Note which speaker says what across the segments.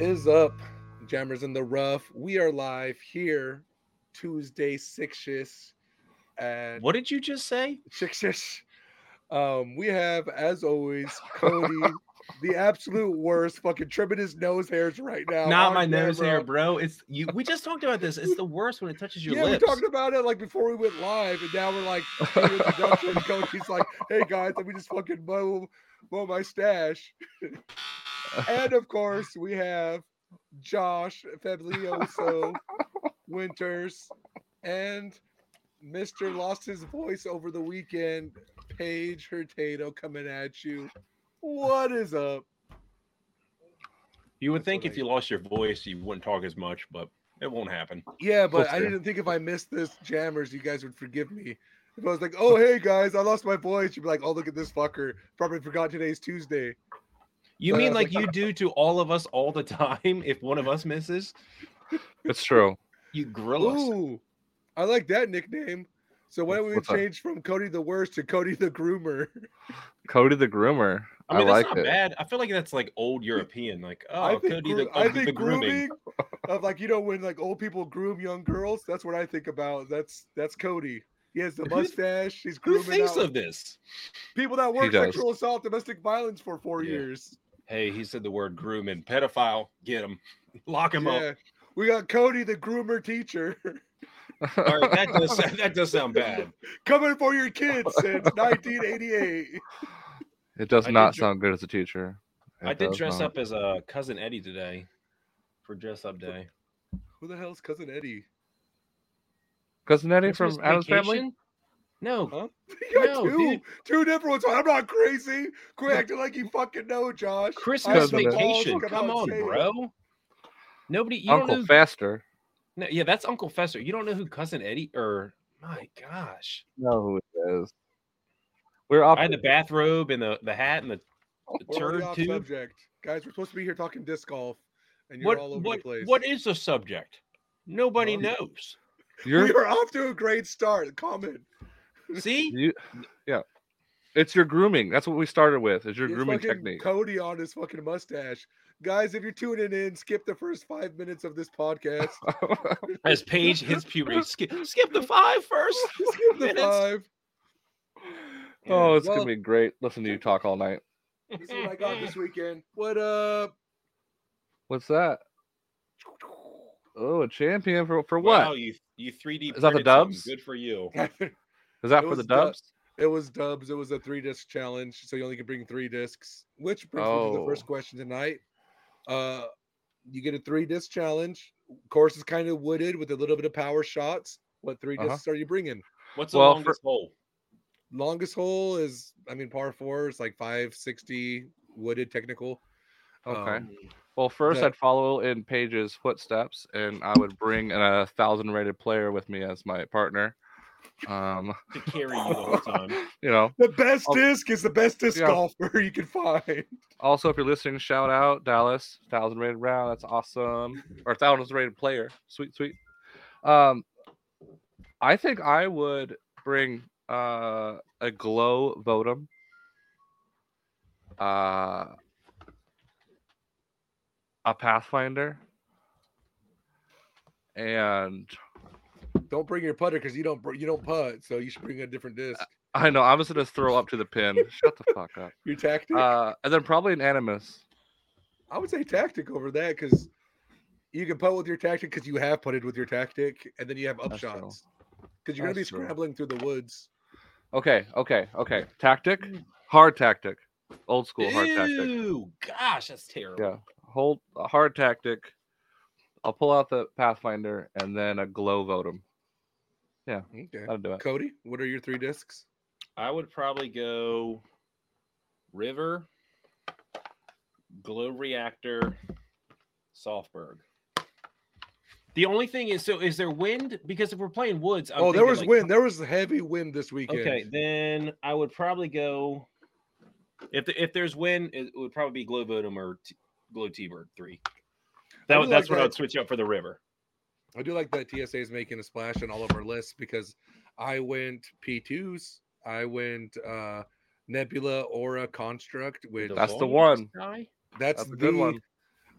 Speaker 1: Is up, jammers in the rough? We are live here Tuesday six and
Speaker 2: What did you just say?
Speaker 1: six Um, we have as always Cody, the absolute worst, fucking trimming his nose hairs right now.
Speaker 2: Not my nose hair, bro. It's you. We just talked about this. It's the worst when it touches your
Speaker 1: yeah,
Speaker 2: lips.
Speaker 1: we talked about it like before we went live, and now we're like in the introduction. and Cody's like, "Hey guys, let me just fucking mow mow my stash." and of course, we have Josh Fablioso Winters and Mister lost his voice over the weekend. Paige Hurtado coming at you. What is up?
Speaker 2: you would
Speaker 1: That's
Speaker 2: think if
Speaker 1: I-
Speaker 2: you lost your voice, you wouldn't talk as much, but it won't happen.
Speaker 1: Yeah, but
Speaker 3: Close
Speaker 1: I
Speaker 3: there.
Speaker 1: didn't think if I missed this jammers, you guys would forgive me. If I was like, "Oh, hey guys, I lost my voice," you'd be like, "Oh, look at this fucker! Probably forgot today's Tuesday."
Speaker 2: You
Speaker 1: But
Speaker 2: mean like
Speaker 1: like-
Speaker 2: you do to all of us all the time? If one of us misses,
Speaker 3: It's true.
Speaker 2: you grill us.
Speaker 1: Ooh, I like that nickname. So why don't we
Speaker 3: What's that?
Speaker 1: change from Cody the worst to Cody the groomer?
Speaker 3: Cody the groomer.
Speaker 2: I
Speaker 3: I,
Speaker 2: mean,
Speaker 3: like
Speaker 2: that's not
Speaker 3: it.
Speaker 2: bad. I feel like that's like old European. Like, oh,
Speaker 1: I think,
Speaker 2: Cody
Speaker 1: gro-
Speaker 2: the,
Speaker 1: I think
Speaker 2: the grooming.
Speaker 1: grooming of like you know when like old people groom young girls. That's what I think about. That's that's Cody. He has the mustache. He's grooming
Speaker 2: Who
Speaker 1: grooming
Speaker 2: thinks
Speaker 1: out
Speaker 2: of this?
Speaker 1: people that work
Speaker 3: does.
Speaker 1: sexual assault, domestic violence for four
Speaker 2: Yeah.
Speaker 1: years.
Speaker 2: Hey, he said the word grooming. Pedophile. Get him. Lock him up.
Speaker 1: We got Cody the groomer teacher.
Speaker 2: All right, that does that does sound bad.
Speaker 1: Coming for your kids since 1988.
Speaker 3: it does
Speaker 2: I did
Speaker 3: not
Speaker 2: dr-
Speaker 3: sound good as a teacher.
Speaker 2: I did dress
Speaker 3: not.
Speaker 2: up as a cousin Eddie today for dress up day.
Speaker 1: Who the hell's cousin Eddie?
Speaker 3: Cousin Eddie
Speaker 2: Christmas
Speaker 3: from Addams Family.
Speaker 2: No,
Speaker 1: Huh? You got
Speaker 2: No,
Speaker 1: two,
Speaker 2: dude.
Speaker 1: two different ones. I'm not crazy. Quit acting like you fucking know, Josh.
Speaker 2: Christmas
Speaker 3: Cousin
Speaker 2: Vacation.
Speaker 1: Come
Speaker 2: Come on,
Speaker 1: and say it.
Speaker 2: bro. Nobody, you
Speaker 3: Uncle
Speaker 2: don't know.
Speaker 3: Faster.
Speaker 2: no, yeah, that's Uncle Fester. You don't know who cousin Eddie or my gosh.
Speaker 3: Know who it is. We're off.
Speaker 2: I had the bathrobe and the, the hat and the, the
Speaker 1: We're
Speaker 2: turd
Speaker 1: off
Speaker 2: tube.
Speaker 1: subject, guys. We're supposed to be here talking disc golf, and you're
Speaker 2: What
Speaker 1: all over
Speaker 2: what
Speaker 1: the place.
Speaker 2: what is the subject? Nobody
Speaker 1: Well,
Speaker 2: knows.
Speaker 3: You're
Speaker 1: we are off to a great start. Comment.
Speaker 2: See?
Speaker 3: you. Yeah. It's your grooming. That's what we started with. Is your
Speaker 1: It's
Speaker 3: grooming technique.
Speaker 1: Cody on his fucking mustache. Guys, if you're tuning in, skip the first five minutes of this podcast.
Speaker 2: As Paige hits puberty. Skip, skip the five first.
Speaker 1: skip the
Speaker 2: minutes.
Speaker 1: five.
Speaker 3: oh, it's
Speaker 1: Well-
Speaker 3: gonna be great. Listen to you talk all night.
Speaker 1: This is what I got this weekend. What up?
Speaker 3: What's that? Oh, a champion for for what?
Speaker 2: Wow, you you 3D
Speaker 3: Is that the
Speaker 2: printed something.
Speaker 3: dubs?
Speaker 2: Good for you.
Speaker 3: Is that
Speaker 1: it
Speaker 3: for the
Speaker 1: was du-
Speaker 3: dubs?
Speaker 1: It was dubs. It was a three disc challenge, so you only can bring three discs. Which brings me to the first
Speaker 3: Oh.
Speaker 1: question tonight. Uh, you get a three disc challenge. Course is kind of wooded with a little bit of power shots. What 3
Speaker 3: Uh-huh.
Speaker 1: discs are you bringing?
Speaker 2: What's the
Speaker 3: Well, for-
Speaker 2: longest hole?
Speaker 1: Longest hole is, I mean, par four is like five sixty wooded technical.
Speaker 3: Okay.
Speaker 1: Um,
Speaker 3: Well, first
Speaker 1: that-
Speaker 3: I'd follow in Paige's footsteps, and I would bring a thousand rated player with me as my partner. Um,
Speaker 2: To carry you the whole time.
Speaker 3: you know.
Speaker 1: the best
Speaker 3: Oh,
Speaker 1: disc is the best disc
Speaker 3: yeah.
Speaker 1: golfer you can find.
Speaker 3: Also, if you're listening, shout out Dallas, thousand rated round. That's awesome. Or thousand rated player. Sweet, sweet. Um, I think I would bring uh a glow votum. Uh, a Pathfinder. And
Speaker 1: Don't bring your putter because you don't br- you don't putt, so you should bring a different disc.
Speaker 3: I know I'm just gonna throw up to the pin. Shut the fuck up.
Speaker 1: Your tactic.
Speaker 3: Uh, and then probably an animus.
Speaker 1: I would say tactic over that because you can putt with your tactic because you have putted with your tactic, and then you have
Speaker 3: That's true.
Speaker 1: upshots because you're gonna be
Speaker 3: That's true.
Speaker 1: scrambling through the woods.
Speaker 3: Okay, okay, okay. Tactic, hard tactic, old school hard tactic.
Speaker 2: Ew, gosh, that's terrible.
Speaker 3: Yeah, hold a hard tactic. I'll pull out the Pathfinder and then a glow votum. Yeah.
Speaker 1: Okay,
Speaker 3: That'll do it.
Speaker 1: Cody, what are your three discs?
Speaker 2: I would probably go River, Glow Reactor, Softberg. The only thing is, so is there wind? Because if we're playing woods, I'm
Speaker 1: oh, there was
Speaker 2: like,
Speaker 1: wind. There was heavy wind this weekend.
Speaker 2: Okay, then I would probably go. If the, if there's wind, it would probably be Glow Votum or T, Glow T Bird three. That, that's
Speaker 1: like
Speaker 2: what I would switch up for the river.
Speaker 1: I do like that TSA is making a splash on all of our lists because I went P2s, I went uh Nebula Aura Construct, which
Speaker 2: The
Speaker 3: That's the one.
Speaker 2: guy?
Speaker 1: that's,
Speaker 3: That's a
Speaker 1: the
Speaker 3: good one.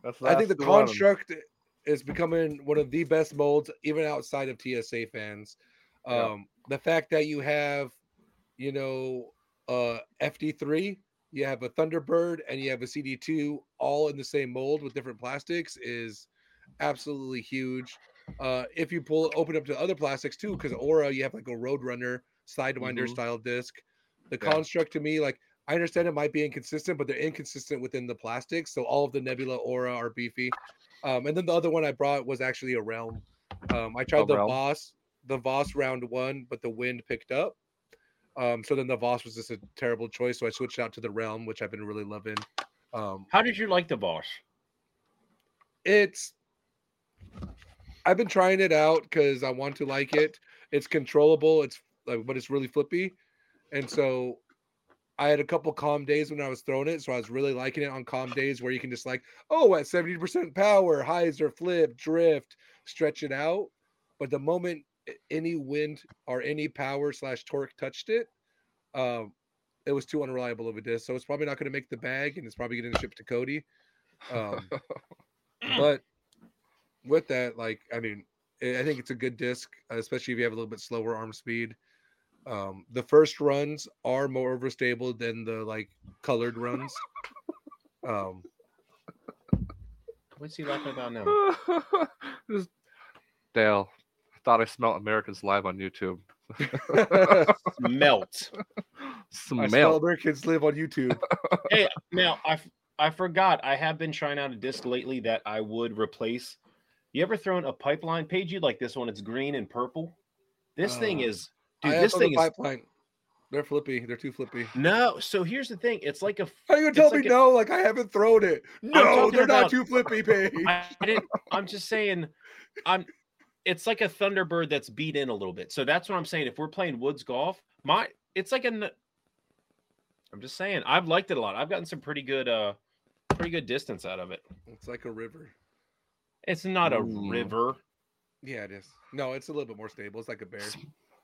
Speaker 3: That's
Speaker 1: I think the
Speaker 3: that's one.
Speaker 1: construct is becoming one of the best molds, even outside of TSA fans. Um,
Speaker 3: Yeah.
Speaker 1: The fact that you have, you know, uh, FD3, you have a Thunderbird, and you have a CD2 all in the same mold with different plastics is absolutely huge. Uh, if you pull open up to other plastics too, because Aura, you have like a Roadrunner Sidewinder
Speaker 3: Mhm.
Speaker 1: style disc. The
Speaker 3: Yeah.
Speaker 1: construct to me, like I understand it might be inconsistent, but they're inconsistent within the plastics. So all of the Nebula Aura are beefy. Um, and then the other one I brought was actually a Realm. Um, I tried the
Speaker 3: Realm?
Speaker 1: Voss, the Voss round one, but the wind picked up. Um, so then the Voss was just a terrible choice. So I switched out to the Realm, which I've been really loving. Um,
Speaker 2: How did you like the Voss?
Speaker 1: it's I've been trying it out because I want to like it. It's controllable. It's like, but it's really flippy, and so I had a couple calm days when I was throwing it. So I was really liking it on calm days where you can just like, oh, at seventy percent power, hyzer, flip, drift, stretch it out. But the moment any wind or any power slash torque touched it, um, it was too unreliable of a disc. So it's probably not going to make the bag, and it's probably going to ship to Cody. Um, but with that, like, I mean, I I think it's a good disc, especially if you have a little bit slower arm speed. Um, the first runs are more overstable than the like colored runs. Um,
Speaker 2: What's he laughing about now?
Speaker 3: Just- Dale, I thought I smelled Americans live on YouTube.
Speaker 2: Melt.
Speaker 1: I
Speaker 3: Smell.
Speaker 1: smell Americans live on YouTube.
Speaker 2: hey, now I forgot. I have been trying out a disc lately that I would replace. You ever thrown a pipeline Paige? You like this one? It's green and purple. This thing
Speaker 1: Uh,
Speaker 2: is, dude.
Speaker 1: have
Speaker 2: This
Speaker 1: on the
Speaker 2: thing is
Speaker 1: pipeline. They're flippy. They're too flippy.
Speaker 2: no. So here's the thing. It's like a.
Speaker 1: How you gonna
Speaker 2: It's
Speaker 1: tell
Speaker 2: like
Speaker 1: me
Speaker 2: a-
Speaker 1: no? Like I haven't thrown it. No,
Speaker 2: talking
Speaker 1: they're not
Speaker 2: about-
Speaker 1: too flippy, Paige.
Speaker 2: I, I didn't. I'm just saying. I'm. It's like a Thunderbird that's beat in a little bit. So that's what I'm saying. If we're playing woods golf, my it's like a. I'm just saying. I've liked it a lot. I've gotten some pretty good, uh, pretty good distance out of it.
Speaker 1: It's like a river.
Speaker 2: It's not a
Speaker 3: Ooh.
Speaker 2: river.
Speaker 1: Yeah, it is. No, it's a little bit more stable. It's like a bear.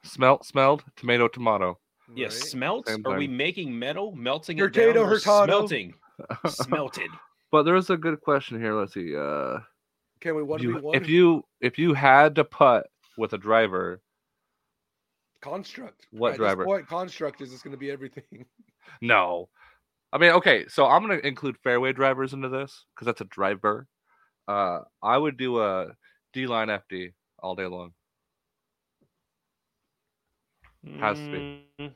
Speaker 3: Smelt, smelled, tomato, tomato.
Speaker 2: Yeah,
Speaker 1: right?
Speaker 2: smelt.
Speaker 3: Same
Speaker 2: Are we making metal, melting
Speaker 1: Hurtado,
Speaker 2: it down, or
Speaker 1: hurtado.
Speaker 2: smelting, smelted?
Speaker 3: But there is a good question here. Let's see. Uh,
Speaker 1: Can we one
Speaker 3: if
Speaker 1: v
Speaker 3: you,
Speaker 1: one?
Speaker 3: if you if you had to putt with a driver,
Speaker 1: construct.
Speaker 3: What
Speaker 1: At
Speaker 3: driver?
Speaker 1: point, construct is just going to be everything.
Speaker 3: no. I mean, okay, so I'm gonna include fairway drivers into this because that's a driver. Uh, I would do a D line FD all day long. Has to be.
Speaker 2: Mm,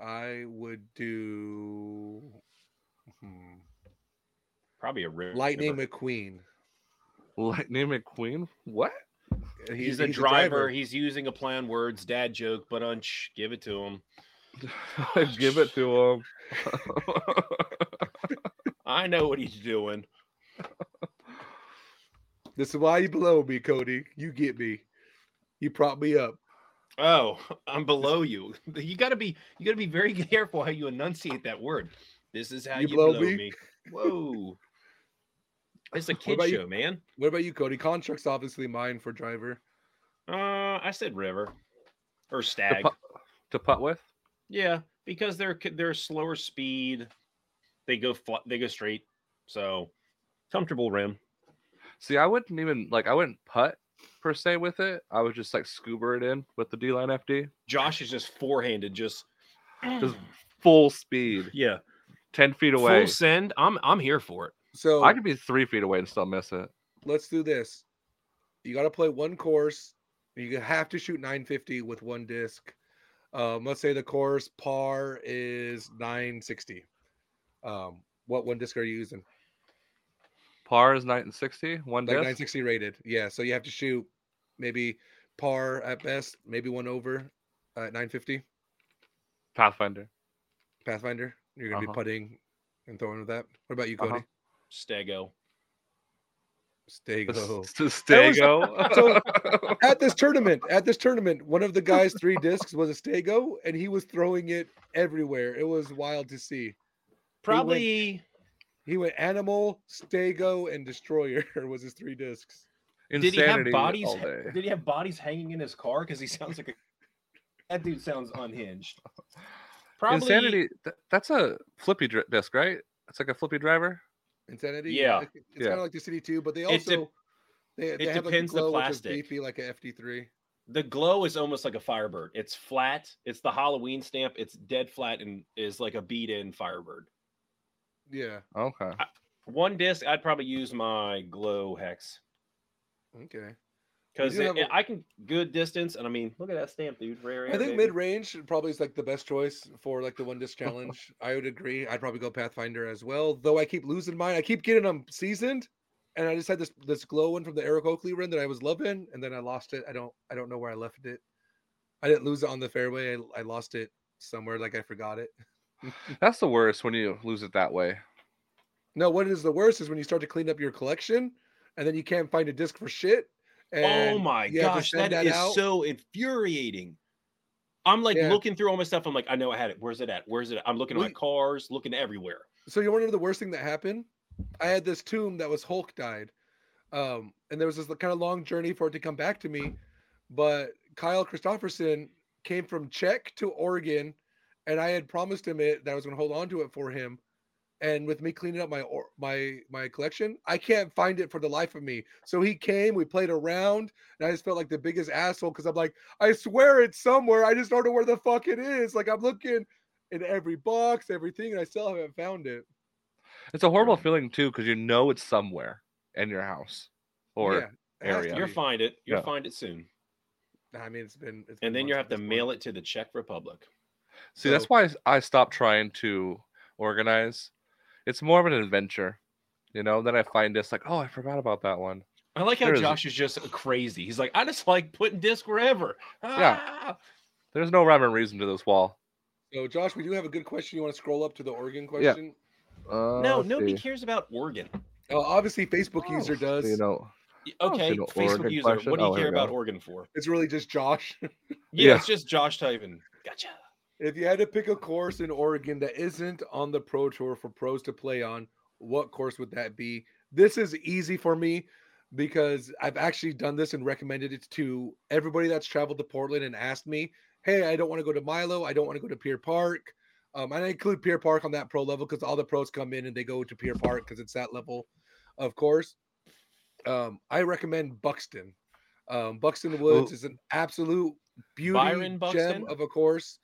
Speaker 1: I would do hmm,
Speaker 2: Probably a river.
Speaker 1: Lightning McQueen.
Speaker 3: Lightning McQueen. What?
Speaker 1: Uh,
Speaker 2: He's, a, driver. He's using a play on words. Dad joke, but unch, give it to him.
Speaker 3: Give it to him.
Speaker 2: I know what he's doing.
Speaker 1: This is why you below me, Cody. You get me. You prop me up.
Speaker 2: Oh, I'm below you. You gotta be. You gotta be very careful how you enunciate that word. This is how
Speaker 1: You
Speaker 2: you,
Speaker 1: blow
Speaker 2: blow,
Speaker 1: me?
Speaker 2: me. Whoa. It's a kid
Speaker 1: about you?
Speaker 2: show, man.
Speaker 1: What about you, Cody? Construct's obviously mine for driver.
Speaker 2: Uh, I said river or stag.
Speaker 3: pu- to putt with.
Speaker 2: Yeah, because they're they're slower speed. They go fl- they go straight. So comfortable rim.
Speaker 3: See, I wouldn't even like I wouldn't putt per se with it. I would just like scuba it in with the D line FD.
Speaker 2: Josh is just forehanded, just
Speaker 3: Just full speed,
Speaker 2: yeah,
Speaker 3: ten feet away.
Speaker 2: full send. I'm I'm here for it.
Speaker 1: So
Speaker 3: I could be three feet away and still miss it.
Speaker 1: let's do this. You got to play one course. You have to shoot 950 with one disc. Um, let's say the course par is 960. Um, what one disc are you using?
Speaker 3: Par is nine and sixty. One
Speaker 1: Like
Speaker 3: disc.
Speaker 1: 960 rated. Yeah. So you have to shoot maybe par at best, maybe one over at 950.
Speaker 3: Pathfinder.
Speaker 1: Pathfinder. You're gonna
Speaker 3: Uh-huh.
Speaker 1: be putting and throwing with that. What about you,
Speaker 3: Uh-huh.
Speaker 1: Cody?
Speaker 2: Stego.
Speaker 1: Stay go.
Speaker 3: Stego.
Speaker 1: so- at this tournament, at this tournament, one of the guys' three discs was a Stego, and he was throwing it everywhere. It was wild to see.
Speaker 2: Probably
Speaker 1: He went Animal, Stego, and Destroyer was his three discs.
Speaker 2: did he have bodies? Did he have bodies hanging in his car? Because he sounds like a that dude sounds unhinged. Probably
Speaker 3: Insanity. th- that's a flippy dri- disc, right? It's like a flippy driver.
Speaker 1: Insanity.
Speaker 2: Yeah.
Speaker 1: It's, it's
Speaker 3: Yeah.
Speaker 1: kind of like the CD2, but they
Speaker 2: It de-
Speaker 1: also they, they
Speaker 2: it
Speaker 1: have
Speaker 2: depends the
Speaker 1: like a glow, which is
Speaker 2: plastic.
Speaker 1: beefy like a FD three.
Speaker 2: The glow is almost like a Firebird. It's flat. It's the Halloween stamp. It's dead flat and is like a beat-in Firebird.
Speaker 1: Yeah.
Speaker 3: Okay.
Speaker 2: One disc, I'd probably use my glow hex
Speaker 1: Okay.
Speaker 2: Because
Speaker 1: do have a-
Speaker 2: I can good distance. And I mean, look at that stamp, dude. Rare.
Speaker 1: I think mid range probably is like the best choice for like the one disc challenge. I would agree. I'd probably go Pathfinder as well. Though I keep losing mine. I keep getting them seasoned, and I just had this this glow one from the Eric Oakley run that I was loving, and then I lost it. I don't I don't know where I left it. I didn't lose it on the fairway. I, I lost it somewhere. Like I forgot it.
Speaker 3: That's the worst when you lose it that way.
Speaker 1: No, what is the worst is when you start to clean up your collection, and then you can't find a disc for shit.
Speaker 2: Oh my
Speaker 1: you have to
Speaker 2: gosh,
Speaker 1: send
Speaker 2: that is
Speaker 1: out.
Speaker 2: so infuriating. I'm like
Speaker 1: Yeah.
Speaker 2: looking through all my stuff. I'm like, I know I had it. Where's it at? Where's it at? I'm looking at my cars, looking everywhere.
Speaker 1: So you want to know the worst thing that happened? I had this tomb that was Hulk dyed, um, and there was this kind of long journey for it to come back to me. But Kyle Christopherson came from Czech to Oregon, and I had promised him it that I was going to hold on to it for him. And with me cleaning up my or- my my collection, I can't find it for the life of me. So he came, we played around, and I just felt like the biggest asshole because I'm like, I swear it's somewhere. I just don't know where the fuck it is. Like I'm looking in every box, everything, and I still haven't found it.
Speaker 3: It's a horrible feeling too because you know it's somewhere in your house or
Speaker 1: Yeah,
Speaker 3: area.
Speaker 2: You'll find it. You'll
Speaker 3: Yeah.
Speaker 2: find it soon.
Speaker 1: I mean, it's been. It's
Speaker 2: And
Speaker 1: been
Speaker 2: then you have to
Speaker 1: this
Speaker 2: mail
Speaker 1: point.
Speaker 2: it to the Czech Republic.
Speaker 3: See, that's why I stopped trying to organize. It's more of an adventure, you know. Then I find this like, oh, I forgot about that one.
Speaker 2: I like how
Speaker 3: There is-
Speaker 2: Josh is just crazy. He's like, I just like putting disc wherever.
Speaker 3: Yeah.
Speaker 2: Ah!
Speaker 3: There's no rhyme or reason to this wall.
Speaker 1: So, Josh, we do have a good question. You want to scroll up to the Oregon
Speaker 3: Yeah.
Speaker 1: question?
Speaker 3: Uh,
Speaker 2: No, nobody
Speaker 3: see.
Speaker 2: cares about Oregon.
Speaker 1: Oh, obviously, Facebook
Speaker 3: Oh,
Speaker 1: user does.
Speaker 3: You know,
Speaker 2: Y-
Speaker 3: so
Speaker 2: Okay, Facebook
Speaker 3: Oregon
Speaker 2: user.
Speaker 3: question?
Speaker 2: What do you
Speaker 3: Oh,
Speaker 2: care about
Speaker 3: go.
Speaker 2: Oregon for?
Speaker 1: It's really just Josh.
Speaker 2: Yeah,
Speaker 3: Yeah.
Speaker 2: it's just Josh typing. Gotcha.
Speaker 1: If you had to pick a course in Oregon that isn't on the Pro Tour for pros to play on, what course would that be? This is easy for me because I've actually done this and recommended it to everybody that's traveled to Portland and asked me, "Hey, I don't want to go to Milo. I don't want to go to Pier Park." Um, and I include Pier Park on that pro level because all the pros come in and they go to Pier Park because it's that level, of course. Um, I recommend Buxton. Um, Buxton Woods
Speaker 3: Ooh.
Speaker 1: is an absolute beauty
Speaker 2: Byron
Speaker 1: gem of a course.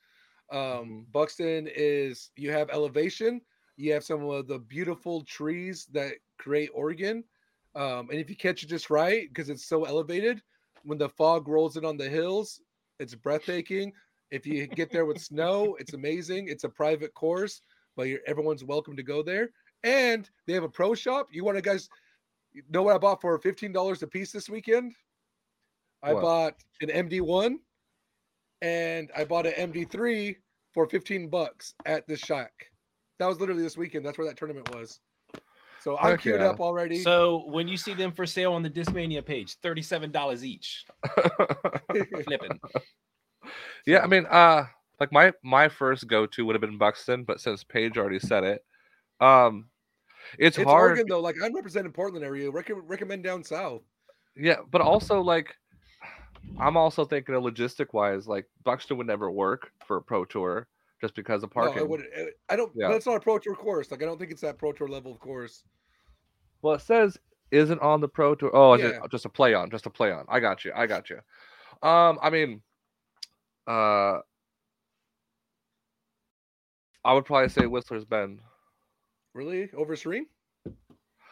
Speaker 1: Um, Buxton is you have elevation, you have some of the beautiful trees that create Oregon. Um, and if you catch it just right, because it's so elevated, when the fog rolls in on the hills, it's breathtaking. If you get there with snow, it's amazing. It's a private course, but you're, everyone's welcome to go there. And they have a pro shop. You want to guys know what I bought for fifteen dollars a piece this weekend? I
Speaker 3: What?
Speaker 1: bought an MD1 and I bought an MD3 for 15 bucks at the shack. That was literally this weekend. That's where that tournament was. So I'm
Speaker 3: Heck
Speaker 1: queued
Speaker 3: yeah.
Speaker 1: up already.
Speaker 2: So when you see them for sale on the Discmania page, thirty-seven dollars each. Flipping.
Speaker 3: yeah, I mean, uh, like my my first go to would have been Buxton, but since Paige already said it, um, it's,
Speaker 1: it's
Speaker 3: hard.
Speaker 1: Oregon though. Like I'm representing Portland area. Rec- recommend down south.
Speaker 3: Yeah, but also like I'm also thinking of logistic wise, like Buxton would never work for a pro tour just because of
Speaker 1: No,
Speaker 3: parking.
Speaker 1: I would. I don't.
Speaker 3: Yeah.
Speaker 1: It's not a pro tour course. Like I don't think it's that pro tour level of course.
Speaker 3: Well, it says isn't on the pro tour. Oh,
Speaker 1: Yeah.
Speaker 3: just, just a play on, just a play on. I got you. I got you. Um, I mean, uh, I would probably say Whistler's Bend.
Speaker 1: Really over Serene?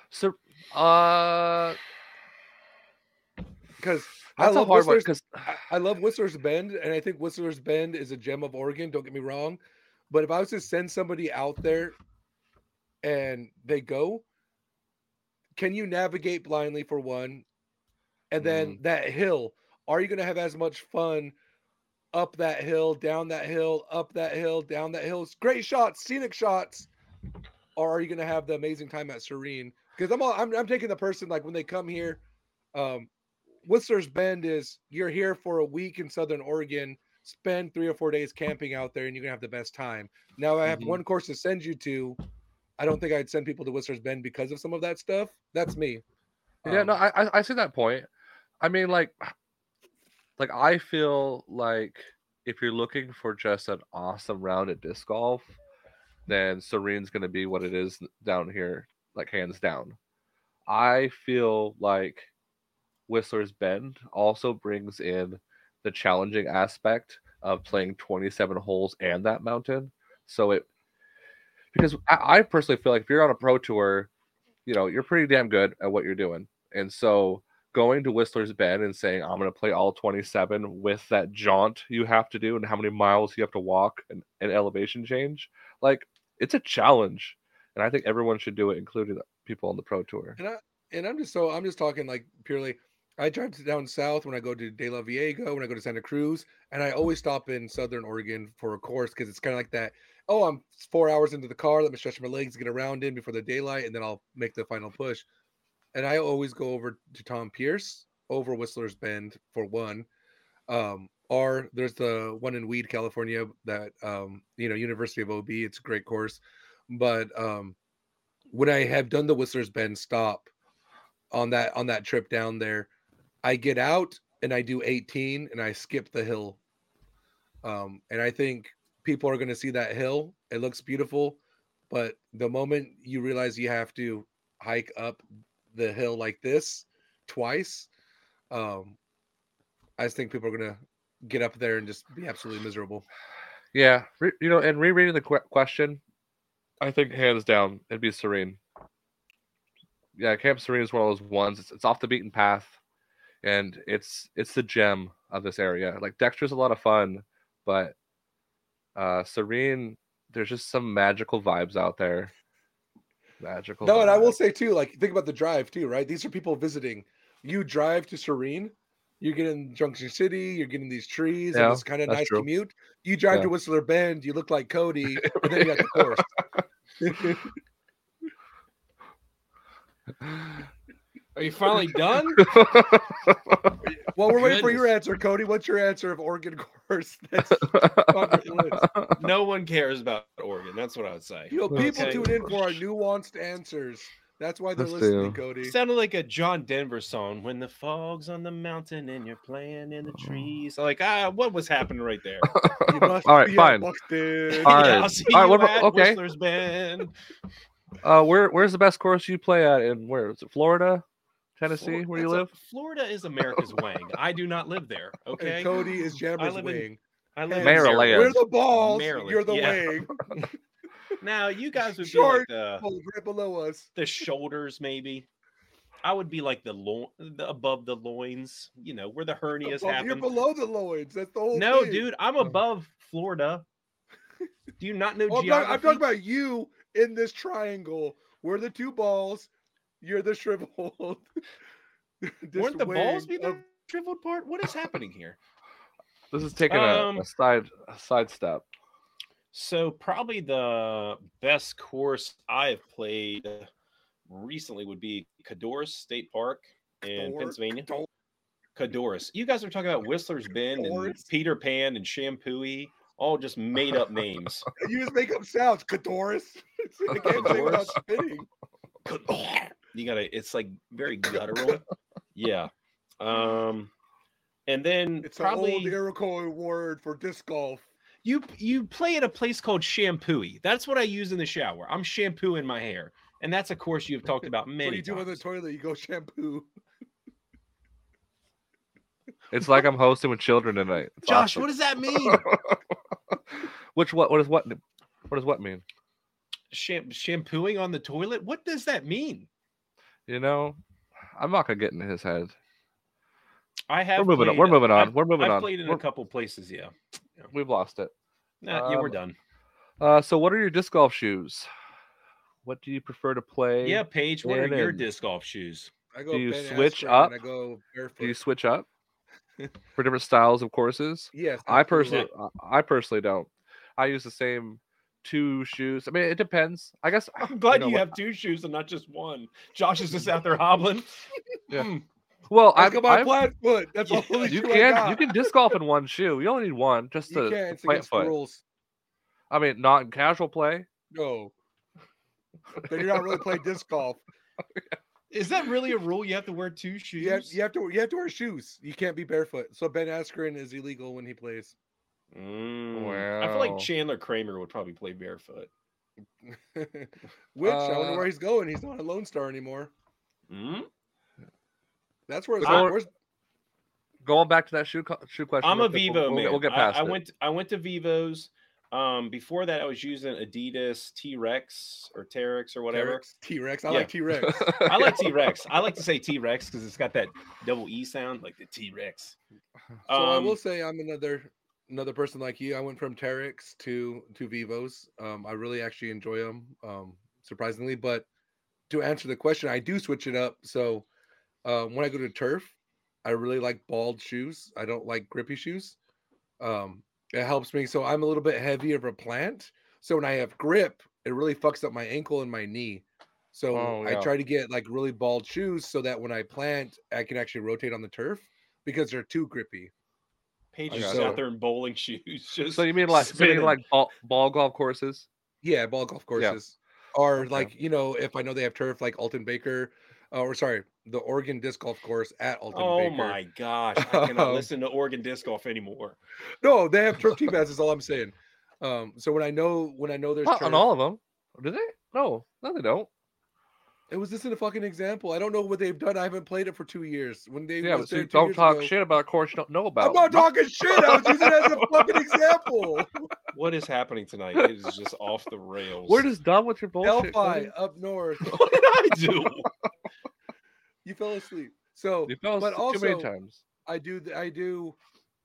Speaker 3: So, uh,
Speaker 1: Because I love
Speaker 3: hard
Speaker 1: Whistler's.
Speaker 3: because
Speaker 1: I- love Whistler's Bend, and I think Whistler's Bend is a gem of Oregon. Don't get me wrong, but if I was to send somebody out there and they go, can you navigate blindly for one? And then that hill, are you going to have as much fun up that hill, down that hill, up that hill, down that hill? It's great shots, scenic shots, or are you going to have the amazing time at Serene? Because I'm, all, I'm I'm taking the person like when they come here. Um, Whistler's Bend is you're here for a week in Southern Oregon, spend three or four days camping out there, and you're gonna have the best time. Now I have
Speaker 3: Mhm.
Speaker 1: one course to send you to. I don't think I'd send people to Whistler's Bend because of some of that stuff. That's me.
Speaker 3: yeah, no,
Speaker 1: Um,
Speaker 3: I I- see that point. I mean, like, like I feel like if you're looking for just an awesome round at disc golf, then Serene's to be what it is down here like hands down. I feel like Whistler's Bend also brings in the challenging aspect of playing 27 holes and that mountain. So it because I, I personally feel like if you're on a pro tour, you know, you're pretty damn good at what you're doing. And so going to Whistler's Bend and saying, I'm going to play all 27 with that jaunt you have to do and how many miles you have to walk and, and elevation change, like it's a challenge. And I think everyone should do it, including people on the pro tour.
Speaker 1: And I and I'm just so I'm just talking like purely. I drive down south when I go to DeLaveaga, when I go to Santa Cruz, and I always stop in Southern Oregon for a course because it's kind of like that. Oh, I'm four hours into the car. Let me stretch my legs, get around in before the daylight, and then I'll make the final push. And I always go over to Tom Pierce over Whistler's Bend for one. Um, or there's the one in Weed, California, that um, you know, University of OB. It's a great course, but um, when I have done the Whistler's Bend stop on that on that trip down there, I get out and I do 18 and I skip the hill. Um, and I think people are going to see that hill. It looks beautiful, but the moment you realize you have to hike up the hill like this twice, um, I just think people are going to get up there and just be absolutely miserable.
Speaker 3: Yeah, re- you know, and rereading the que- question, I think hands down it'd be Serene. Yeah, Camp Serene is one of those ones. It's, it's off the beaten path, and it's it's the gem of this area. Like Dexter's a lot of fun, but uh Serene, there's just some magical vibes out there. Magical.
Speaker 1: No, and I will say too, like think about the drive too, right? These are people visiting. You drive to Serene, you're getting Junction City, you're getting these trees
Speaker 3: Yeah,
Speaker 1: and it's kind of nice
Speaker 3: true.
Speaker 1: commute. You drive
Speaker 3: Yeah.
Speaker 1: to Whistler Bend, you look like Cody, and then you got the course.
Speaker 2: Are you finally done?
Speaker 1: well, we're waiting for your answer, Cody. What's your answer of Oregon course? That's on your list.
Speaker 2: no one cares about Oregon. That's what I would say.
Speaker 1: You know, people
Speaker 2: Okay.
Speaker 1: tune in for our nuanced answers. That's why they're
Speaker 3: Let's
Speaker 1: listening,
Speaker 3: do.
Speaker 1: Cody.
Speaker 2: Sounded like a John Denver song. When the fog's on the mountain and you're playing in the trees. Like, ah, what was happening right there?
Speaker 1: You must
Speaker 3: All right,
Speaker 1: be
Speaker 3: fine.
Speaker 1: busted.
Speaker 3: All
Speaker 2: Yeah,
Speaker 3: right.
Speaker 2: I'll see
Speaker 3: All right,
Speaker 2: you
Speaker 3: what
Speaker 2: at
Speaker 3: okay.
Speaker 2: Whistler's Bend.
Speaker 3: uh, where where's the best course you play at? In where is it? Florida, Tennessee,
Speaker 2: Flor-
Speaker 3: where you
Speaker 2: that's a-
Speaker 3: live?
Speaker 2: Florida is America's wang. I do not live there. Okay.
Speaker 1: And Cody is Jammer's
Speaker 2: live in
Speaker 1: wing.
Speaker 2: I live in
Speaker 3: Maryland.
Speaker 2: Maryland.
Speaker 1: We're the balls.
Speaker 2: Maryland,
Speaker 1: You're the
Speaker 2: yeah.
Speaker 1: wing.
Speaker 2: Now you guys would
Speaker 1: Short.
Speaker 2: be like the,
Speaker 1: Oh, right below us.
Speaker 2: the shoulders, maybe. I would be like the, lo- the above the loins. You know where the hernias
Speaker 1: Above-
Speaker 2: happen.
Speaker 1: You're below the loins. That's the whole
Speaker 2: No,
Speaker 1: thing.
Speaker 2: dude, I'm oh. above Florida. Do you not know
Speaker 1: Oh, I'm, talking, I'm talking about you in this triangle. We're the two balls. You're the shriveled. this
Speaker 2: Wouldn't the balls be the
Speaker 1: of-
Speaker 2: shriveled part? What is happening here?
Speaker 3: This is taking
Speaker 2: Um,
Speaker 3: a, a side a side step.
Speaker 2: So probably the best course I've played recently would be Codorus State Park in
Speaker 1: Cador-
Speaker 2: Pennsylvania.
Speaker 1: Cador-
Speaker 2: Codorus. You guys are talking about Whistler's Bend and Peter Pan and Champoeg, all just made up names.
Speaker 1: You just make up sounds. Codorus. I can't say without spitting.
Speaker 2: You gotta it's like very guttural. yeah. Um and then
Speaker 1: It's an old Iroquois word for disc golf.
Speaker 2: you you play at a place called Champoeg. That's what I use in the shower. I'm shampooing my hair. And that's a course you've talked about
Speaker 1: What
Speaker 2: many
Speaker 1: you do in the toilet? You go shampoo.
Speaker 3: It's like I'm hosting with children tonight. It's
Speaker 2: Josh,
Speaker 3: awesome.
Speaker 2: what does that mean?
Speaker 3: Which what what is what what does what mean?
Speaker 2: Sham- shampooing on the toilet? What does that mean?
Speaker 3: You know, I'm not gonna get in his head.
Speaker 2: I have We're
Speaker 3: moving on- we're moving on,
Speaker 2: I've-
Speaker 3: we're moving
Speaker 2: I've
Speaker 3: on.
Speaker 2: played in
Speaker 3: We're-
Speaker 2: a couple places, yeah.
Speaker 3: We've lost it.
Speaker 2: Nah, yeah, we're
Speaker 3: Um,
Speaker 2: done.
Speaker 3: Uh, so what are your disc golf shoes? What do you prefer to play?
Speaker 2: Yeah, Paige, what are your
Speaker 3: and-
Speaker 2: disc golf shoes?
Speaker 1: I go
Speaker 3: Do you switch up?
Speaker 1: I go barefoot.
Speaker 3: Do you switch up for different styles of courses?
Speaker 1: yes.
Speaker 3: I personally, I I personally don't. I use the same two shoes. I mean, it depends. I guess.
Speaker 2: I'm glad
Speaker 3: know
Speaker 2: you, have two shoes and not just one. Josh is just out there hobbling.
Speaker 3: Yeah.
Speaker 2: Mm.
Speaker 3: Well,
Speaker 1: I
Speaker 3: I'm,
Speaker 1: got my flat foot. That's
Speaker 2: Yeah,
Speaker 1: all
Speaker 3: you can you can disc golf in one shoe. You only need one just
Speaker 1: You
Speaker 3: to,
Speaker 1: can. It's
Speaker 3: plant foot.
Speaker 1: rules.
Speaker 3: I mean, not in casual play.
Speaker 1: No. then you're not really playing disc golf.
Speaker 2: Is that really a rule? You have to wear two shoes?
Speaker 1: You have, you have to you have to wear shoes. You can't be barefoot. So Ben Askren is illegal when he plays.
Speaker 2: Mm. I feel like Chandler Kramer would probably play barefoot.
Speaker 1: Which I wonder
Speaker 3: Uh,
Speaker 1: where he's going. He's not a Lone Star anymore.
Speaker 2: Hmm?
Speaker 1: That's where. It's
Speaker 2: I-
Speaker 1: where's,
Speaker 3: Going back to that shoe shoe question.
Speaker 2: I'm a Vivo
Speaker 3: we'll, we'll
Speaker 2: man.
Speaker 3: We'll get
Speaker 2: I-
Speaker 3: past
Speaker 2: I,
Speaker 3: it.
Speaker 2: went I went to Vivos. Um, before that, I was using Adidas T Rex or Terrex or whatever.
Speaker 1: T Rex. I
Speaker 2: Yeah.
Speaker 1: like T Rex.
Speaker 2: I like T Rex. I like to say T Rex because it's got that double E sound, like the T Rex.
Speaker 1: So I
Speaker 2: Um,
Speaker 1: will say I'm another another person like you. I went from Terrex to to Vivos. Um, I really actually enjoy them, um, surprisingly. But to answer the question, I do switch it up. So um, when I go to turf, I really like bald shoes. I don't like grippy shoes. Um, it helps me. So I'm a little bit heavier of a plant. So when I have grip, it really fucks up my ankle and my knee. So
Speaker 3: Oh,
Speaker 1: I try to get like really bald shoes so that when I plant, I can actually rotate on the turf because they're too grippy.
Speaker 2: Paige is
Speaker 3: got
Speaker 2: just out there in bowling shoes. Just
Speaker 3: so you mean like so you mean like ball, ball golf courses?
Speaker 1: Yeah, ball golf courses. Or
Speaker 3: Okay.
Speaker 1: like, you know, if I know they have turf like Alton Baker, uh, or sorry, the Oregon disc golf course at Alton
Speaker 2: Oh
Speaker 1: Baker.
Speaker 2: my gosh, I cannot listen to Oregon disc golf anymore.
Speaker 1: No, they have turf tee pads, is all I'm saying. Um, so when I know when I know there's
Speaker 3: Not
Speaker 1: turf,
Speaker 3: on all of them. Do they? No, no, they don't.
Speaker 1: It was just in a fucking example. I don't know what they've done. I haven't played it for two years. When they
Speaker 3: Yeah,
Speaker 1: was
Speaker 3: but
Speaker 1: there
Speaker 3: don't talk
Speaker 1: ago-
Speaker 3: shit about a course you don't know about.
Speaker 1: I'm not talking shit. I was using it as a fucking example.
Speaker 2: What is happening tonight? It is just off the rails.
Speaker 3: We're just done with your bullshit.
Speaker 1: Delphi
Speaker 3: Cody.
Speaker 1: up north.
Speaker 2: What did I do?
Speaker 1: You fell asleep. So
Speaker 3: You fell
Speaker 1: but
Speaker 3: asleep too many
Speaker 1: also-
Speaker 3: times.
Speaker 1: I do. I do.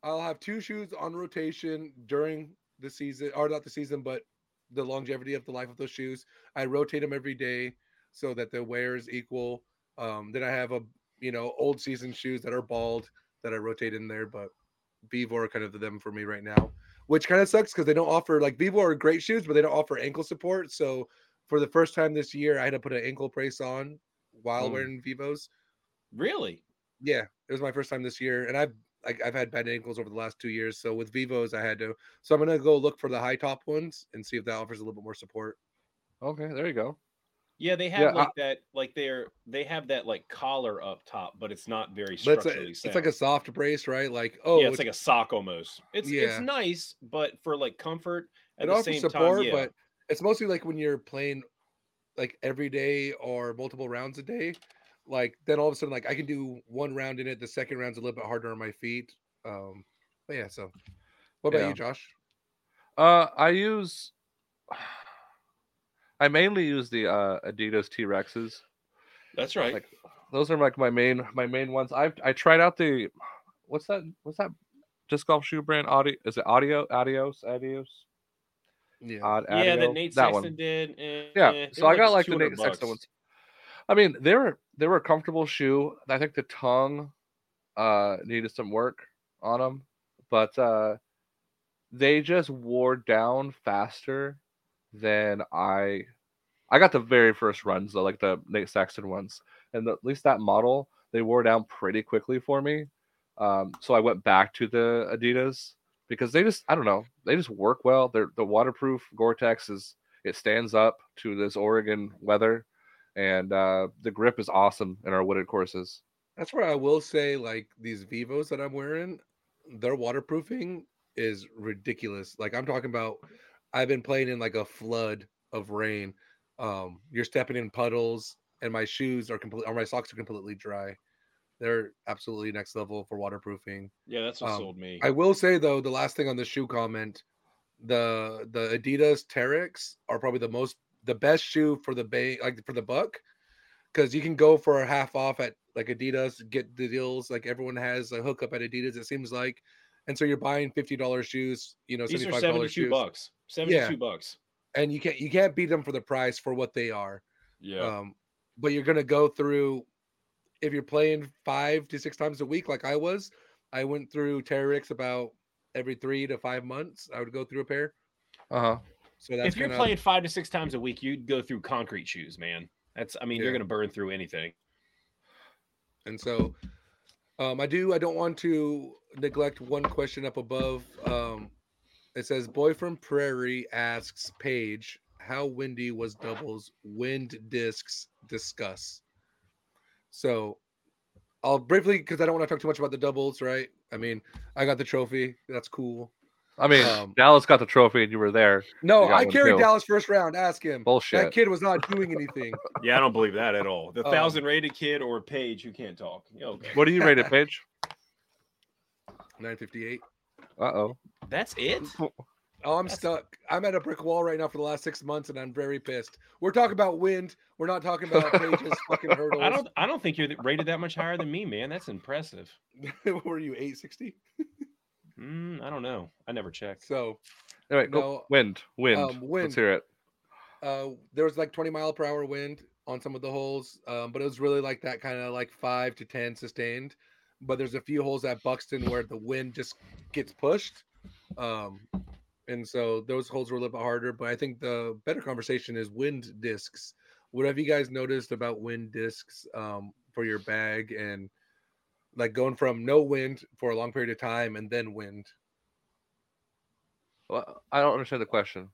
Speaker 1: I'll have two shoes on rotation during the season, or not the season, but the longevity of the life of those shoes. I rotate them every day so that the wear is equal. Um, then I have a you know old season shoes that are bald that I rotate in there, but Vivo are kind of them for me right now, which kind of sucks because they don't offer like Vivo are great shoes, but they don't offer ankle support. So for the first time this year, I had to put an ankle brace on while
Speaker 3: Mm.
Speaker 1: wearing Vivos.
Speaker 2: Really?
Speaker 1: Yeah, it was my first time this year, and I've like I've had bad ankles over the last two years. So with Vivos, I had to. So I'm gonna go look for the high top ones and see if that offers a little bit more support.
Speaker 3: Okay, there you go.
Speaker 2: Yeah, they have
Speaker 3: Yeah, I-
Speaker 2: like that, like they're they have that like collar up top, but it's not very
Speaker 1: But it's,
Speaker 2: structurally
Speaker 1: a, it's like a soft brace, right? Like oh,
Speaker 2: yeah, it's like a sock almost. It's
Speaker 1: Yeah.
Speaker 2: it's nice, but for like comfort at
Speaker 1: it
Speaker 2: the same
Speaker 1: support,
Speaker 2: time, yeah.
Speaker 1: but it's mostly like when you're playing like every day or multiple rounds a day. Like then all of a sudden, like I can do one round in it. The second round's a little bit harder on my feet. Um, but yeah. So, what about
Speaker 3: Yeah.
Speaker 1: you, Josh?
Speaker 3: Uh, I use. I mainly use the uh, Adidas T Rexes.
Speaker 2: That's right.
Speaker 3: Like those are like my main my main ones. I I tried out the what's that what's that disc golf shoe brand? Audio is it Audio Adios Adios?
Speaker 1: Yeah.
Speaker 3: Odd
Speaker 2: yeah,
Speaker 3: Adio?
Speaker 2: that Nate
Speaker 3: that
Speaker 2: Sexton
Speaker 3: one.
Speaker 2: did. eh,
Speaker 3: Yeah,
Speaker 2: eh,
Speaker 3: so
Speaker 2: they were
Speaker 3: I got like the
Speaker 2: 200
Speaker 3: Nate Sexton ones. I mean, they were they were a comfortable shoe. I think the tongue uh needed some work on them, but uh they just wore down faster than I I got the very first runs though, like the Nate Sexton ones, and the, at least that model they wore down pretty quickly for me. Um, so I went back to the Adidas because they just I don't know they just work well. They're the waterproof Gore-Tex is it stands up to this Oregon weather, and uh, the grip is awesome in our wooded courses.
Speaker 1: That's where I will say, like these Vivos that I'm wearing, their waterproofing is ridiculous. Like I'm talking about, I've been playing in like a flood of rain. Um, you're stepping in puddles, and my shoes are complete, or my socks are completely dry. They're absolutely next level for waterproofing.
Speaker 2: Yeah, that's what
Speaker 1: Um,
Speaker 2: sold me.
Speaker 1: I will say though, the last thing on the shoe comment, the the Adidas Terrex are probably the most the best shoe for the bay like for the buck because you can go for a half off at like Adidas, get the deals like everyone has a hookup at Adidas. It seems like, and so you're buying fifty dollars shoes, you know,
Speaker 2: These
Speaker 1: seventy
Speaker 2: are
Speaker 1: five dollars shoes,
Speaker 2: bucks. Seventy-two bucks.
Speaker 1: and you can't you can't beat them for the price for what they are.
Speaker 2: Yeah.
Speaker 1: Um, but you're gonna go through if you're playing five to six times a week, like I was. I went through Terrorix about every three to five months. I would go through a pair.
Speaker 3: Uh huh.
Speaker 1: So that's
Speaker 2: if you're
Speaker 1: kinda-
Speaker 2: playing five to six times a week, you'd go through concrete shoes, man. That's I mean,
Speaker 1: Yeah.
Speaker 2: you're gonna burn through anything.
Speaker 1: and so um, I do. I don't want to neglect one question up above. Um, it says, "Boy from Prairie asks Paige, how windy was doubles wind discs discuss?" So I'll briefly because I don't want to talk too much about the doubles, right? I mean, I got the trophy. That's cool.
Speaker 3: I mean,
Speaker 1: Um,
Speaker 3: Dallas got the trophy and you were there.
Speaker 1: No, I carried
Speaker 3: too.
Speaker 1: Dallas first round. Ask him.
Speaker 3: Bullshit.
Speaker 1: That kid was not doing anything.
Speaker 2: Yeah, I don't believe that at all. The
Speaker 1: Um,
Speaker 2: thousand rated kid or Paige who can't talk. Okay.
Speaker 3: What do you rate it, Paige?
Speaker 1: 958.
Speaker 3: Uh oh.
Speaker 2: That's it?
Speaker 1: Oh, I'm
Speaker 2: That's-
Speaker 1: stuck. I'm at a brick wall right now for the last six months, and I'm very pissed. We're talking about wind. We're not talking about Paige's fucking hurdles.
Speaker 2: I don't I don't think you're rated that much higher than me, man. That's impressive.
Speaker 1: were you 860?
Speaker 2: Mm, I don't know. I never checked.
Speaker 1: So
Speaker 3: Anyway, go
Speaker 1: No,
Speaker 3: wind, wind.
Speaker 1: um, wind.
Speaker 3: Let's hear it.
Speaker 1: uh, there was like 20 mile per hour wind on some of the holes, um, but it was really like that kind of like five to 10 sustained. But there's a few holes at Buxton where the wind just gets pushed. Um, and so those holes were a little bit harder. But I think the better conversation is wind discs. What have you guys noticed about wind discs um, for your bag and like going from no wind for a long period of time and then wind?
Speaker 3: Well, I don't understand the question.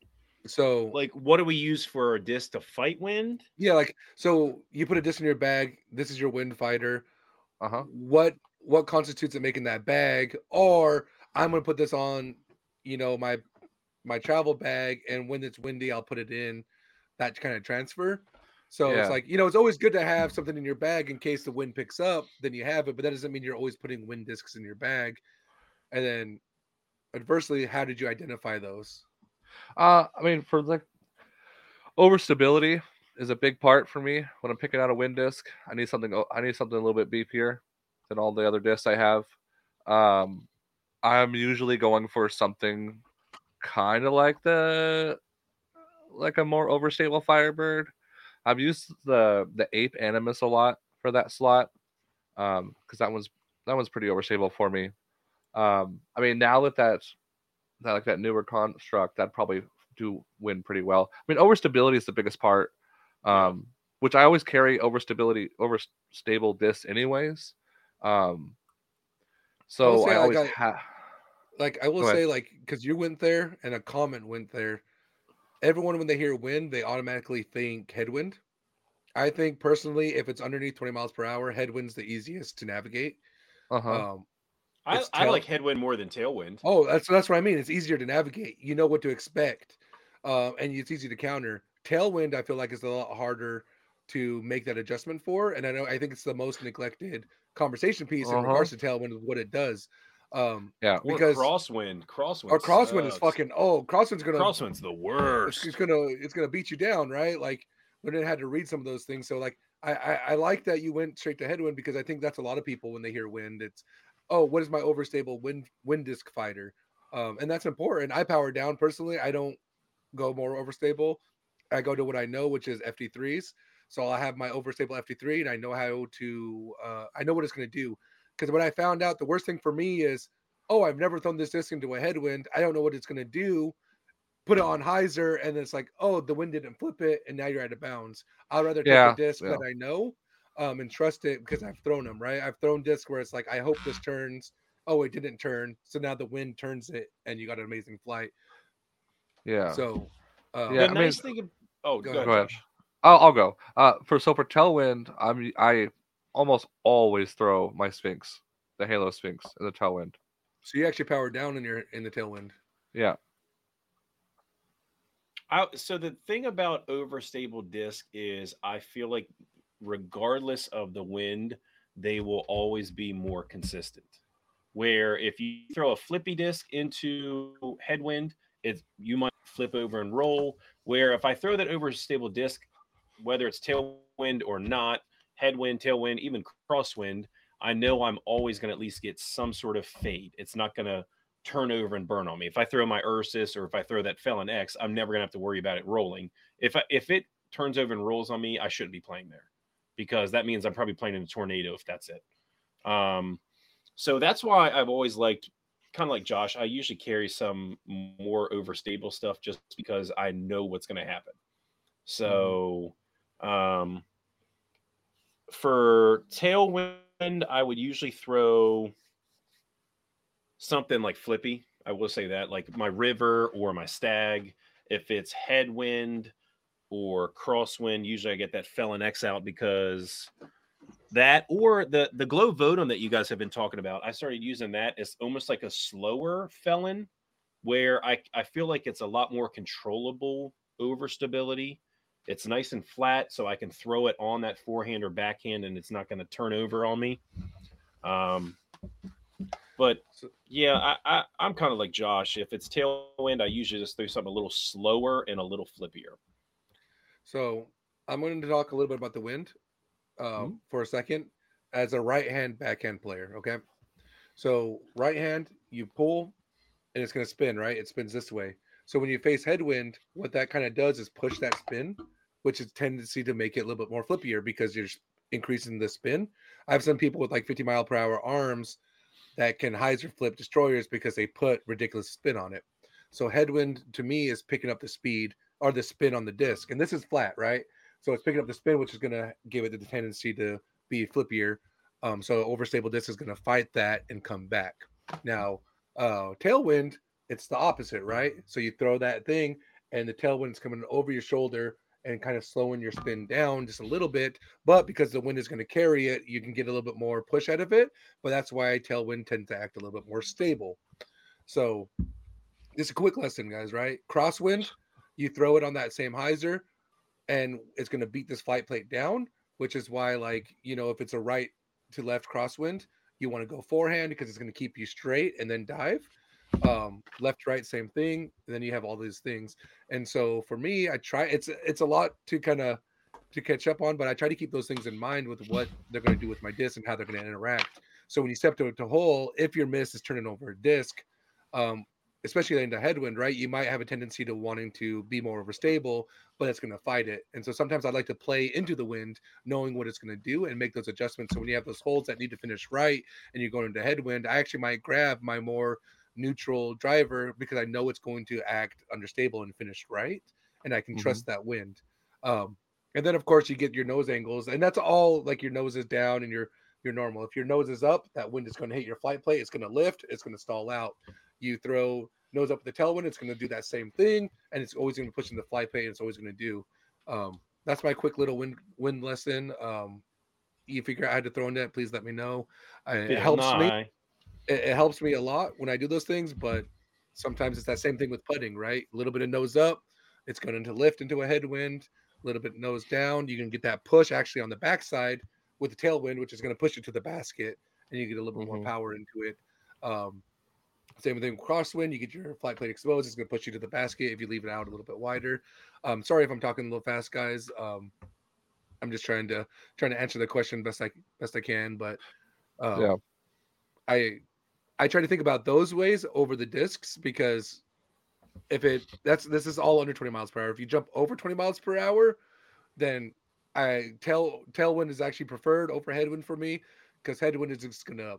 Speaker 1: So
Speaker 2: Like what do we use for a disc to fight wind?
Speaker 1: Yeah, like so you put a disc in your bag. This is your wind fighter.
Speaker 3: Uh huh.
Speaker 1: What what constitutes it making that bag? Or I'm gonna put this on, you know, my my travel bag, and when it's windy, I'll put it in. That kind of transfer. So
Speaker 3: Yeah.
Speaker 1: it's like you know, it's always good to have something in your bag in case the wind picks up. Then you have it, but that doesn't mean you're always putting wind discs in your bag. And then, adversely, how did you identify those?
Speaker 3: Uh, I mean, for like overstability is a big part for me when I'm picking out a wind disc. I need something. I need something a little bit beefier than all the other discs I have. Um, I'm usually going for something kind of like the like a more overstable Firebird. I've used the the Ape Animus a lot for that slot um because that one's that one's pretty overstable for me. Um, I mean, now that that's that like that newer construct, that probably do win pretty well. I mean, overstability is the biggest part, um, which I always carry overstability, overstable discs anyways. Um, so
Speaker 1: say,
Speaker 3: I always
Speaker 1: I-
Speaker 3: have.
Speaker 1: Like I will
Speaker 3: Go ahead.
Speaker 1: say, like because you went there and a comment went there. Everyone, when they hear wind, they automatically think headwind. I think personally, if it's underneath 20 miles per hour, headwind's the easiest to navigate.
Speaker 3: Uh huh.
Speaker 1: Um,
Speaker 2: I,
Speaker 1: It's
Speaker 2: I like headwind more than tailwind.
Speaker 1: oh, that's that's what I mean. It's easier to navigate. You know what to expect, um, and it's easy to counter. Tailwind, I feel like, is a lot harder to make that adjustment for, and I know I think it's the most neglected conversation piece in
Speaker 3: Uh-huh.
Speaker 1: regards to tailwind what it does. Um,
Speaker 3: yeah.
Speaker 2: Or
Speaker 1: because-
Speaker 2: crosswind. Crosswind.
Speaker 1: or crosswind is fucking oh, crosswind's gonna
Speaker 2: Crosswind's the worst.
Speaker 1: it's gonna it's gonna beat you down, right? Like when didn't had to read some of those things. So like I, I I like that you went straight to headwind because I think that's a lot of people when they hear wind, it's oh, what is my overstable wind wind disc fighter? Um, and that's important. I power down personally. I don't go more overstable. I go to what I know, which is FD3s. So I'll have my overstable FD3 and I know how to uh I know what it's gonna do. Because when I found out the worst thing for me is, oh, I've never thrown this disc into a headwind. I don't know what it's gonna do put it on hyzer and it's like oh the wind didn't flip it and now you're out of bounds i'd rather take
Speaker 3: Yeah,
Speaker 1: a disc
Speaker 3: yeah.
Speaker 1: that i know um and trust it because i've thrown them right i've thrown discs where it's like i hope this turns oh it didn't turn so now the wind turns it and you got an amazing flight
Speaker 3: Yeah.
Speaker 1: so um,
Speaker 3: Yeah,
Speaker 2: the
Speaker 3: I mean-
Speaker 2: nice thing. Of, oh,
Speaker 1: Go
Speaker 2: go,
Speaker 1: ahead.
Speaker 2: ahead.
Speaker 3: Go ahead. I'll, I'll go. Uh, for so for tailwind, I'm I almost always throw my Sphinx, the Halo Sphinx, in the tailwind.
Speaker 1: so you actually power down in your in the tailwind
Speaker 3: Yeah.
Speaker 2: I, so the thing about overstable disc is I feel like regardless of the wind, they will always be more consistent. Where if you throw a flippy disc into headwind, it's you might flip over and roll. Where if I throw that overstable disc, whether it's tailwind or not, headwind, tailwind, even crosswind, I know I'm always going to at least get some sort of fade. It's not going to turn over and burn on me. If I throw my Ursus or if I throw that Felon X, I'm never gonna have to worry about it rolling. If I, if it turns over and rolls on me, I shouldn't be playing there because that means I'm probably playing in a tornado if that's it. Um, so that's why I've always liked, kind of like Josh. I usually carry some more overstable stuff just because I know what's going to happen. So, um, for tailwind, I would usually throw something like flippy. I will say that, like my river or my stag. If it's headwind or crosswind, usually I get that Felon X out because that or the the glow Votum that you guys have been talking about. I started using that as almost like a slower felon where I, I feel like it's a lot more controllable over stability. It's nice and flat, so I can throw it on that forehand or backhand, and it's not going to turn over on me. Um, but yeah, I, I I'm kind of like Josh. If it's tailwind, I usually just throw something a little slower and a little flippier.
Speaker 1: So I'm going to talk a little bit about the wind uh, for a second as a right hand backhand player. Okay. So right hand, you pull and it's going to spin, right? It spins this way. So when you face headwind, what that kind of does is push that spin, which is tendency to make it a little bit more flippier because you're increasing the spin. I have some people with like 50 mile per hour arms that can hyzer flip destroyers because they put ridiculous spin on it. So headwind to me is picking up the speed or the spin on the disc, and this is flat, right? So it's picking up the spin, which is going to give it the tendency to be flippier. Um, so overstable disc is going to fight that and come back. Now, uh, tailwind, it's the opposite, right? So you throw that thing, and the tailwind's coming over your shoulder and kind of slowing your spin down just a little bit. But because the wind is going to carry it, you can get a little bit more push out of it. But that's why tailwind tends to act a little bit more stable. So, just a quick lesson, guys. Right? Crosswind, you throw it on that same hyzer, and it's going to beat this flight plate down. Which is why, like you know, if it's a right to left crosswind, you want to go forehand because it's going to keep you straight and then dive. Um, left right, same thing. And then you have all these things. And so for me, I try. It's it's a lot to kind of to catch up on, but I try to keep those things in mind with what they're going to do with my disc and how they're going to interact. So when you step to to hole, if your miss is turning over a disc, um, especially into headwind, right, you might have a tendency to wanting to be more overstable, but it's going to fight it. And so sometimes I like to play into the wind, knowing what it's going to do, and make those adjustments. So when you have those holes that need to finish right, and you're going into headwind, I actually might grab my more neutral driver because I know it's going to act understable and finish right, and I can
Speaker 3: Mhm.
Speaker 1: trust that wind. Um, and then of course you get your nose angles, and that's all like your nose is down and your your normal. If your nose is up, that wind is going to hit your flight plate. It's going to lift. It's going to stall out. You throw nose up with the tailwind, it's going to do that same thing, and it's always going to push in the flight plate. And it's always going to do. Um, that's my quick little wind wind lesson. Um, you figure out how to throw in that, please let me know. It
Speaker 2: Bill
Speaker 1: helps me. It, it helps me a lot when I do those things, but sometimes it's that same thing with putting, right? A little bit of nose up, it's going to lift into a headwind, a little bit nose down. You can get that push actually on the backside with the tailwind, which is going to push it to the basket and you get a little bit
Speaker 3: Mhm.
Speaker 1: more power into it. Um, same thing with crosswind, you get your flight plate exposed, it's going to push you to the basket if you leave it out a little bit wider. Um, sorry if I'm talking a little fast, guys. Um, I'm just trying to trying to answer the question best I best I can, but um,
Speaker 3: Yeah.
Speaker 1: I I try to think about those ways over the discs because if it that's this is all under 20 miles per hour. If you jump over 20 miles per hour, then I tail tailwind is actually preferred over headwind for me because headwind is just gonna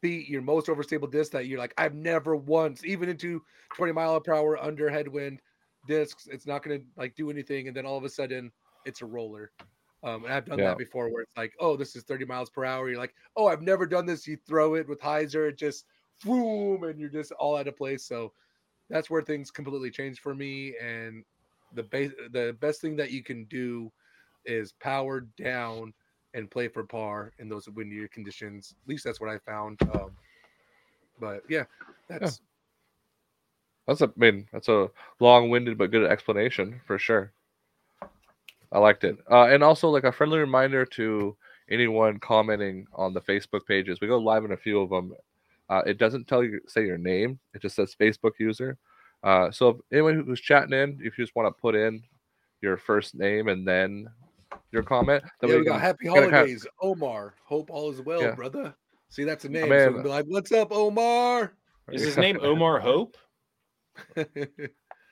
Speaker 1: beat your most overstable disc that you're like, I've never once, even into 20 mile per hour under headwind discs, it's not gonna like do anything, and then all of a sudden it's a roller. Um, and I've done
Speaker 3: Yeah.
Speaker 1: that before where it's like, oh, this is 30 miles per hour. You're like, oh, I've never done this. You throw it with hyzer, it just boom, and you're just all out of place. So that's where things completely changed for me. And the base, the best thing that you can do is power down and play for par in those windier conditions. At least that's what I found. Um, but yeah, that's
Speaker 3: That's a I mean, that's a long-winded but good explanation for sure. I liked it. Uh, and also like a friendly reminder to anyone commenting on the Facebook pages. We go live in a few of them. Uh, it doesn't tell you say your name. It just says Facebook user. Uh, so if anyone who's chatting in, if you just want to put in your first name and then your comment, then
Speaker 1: yeah, we
Speaker 3: can-
Speaker 1: got happy
Speaker 3: kinda kinda-
Speaker 1: holidays, Omar. Hope all is well,
Speaker 3: Yeah.
Speaker 1: brother. See, that's a name.
Speaker 3: man.
Speaker 1: so we'll be like, what's up, Omar?
Speaker 2: Is his name Omar Hope?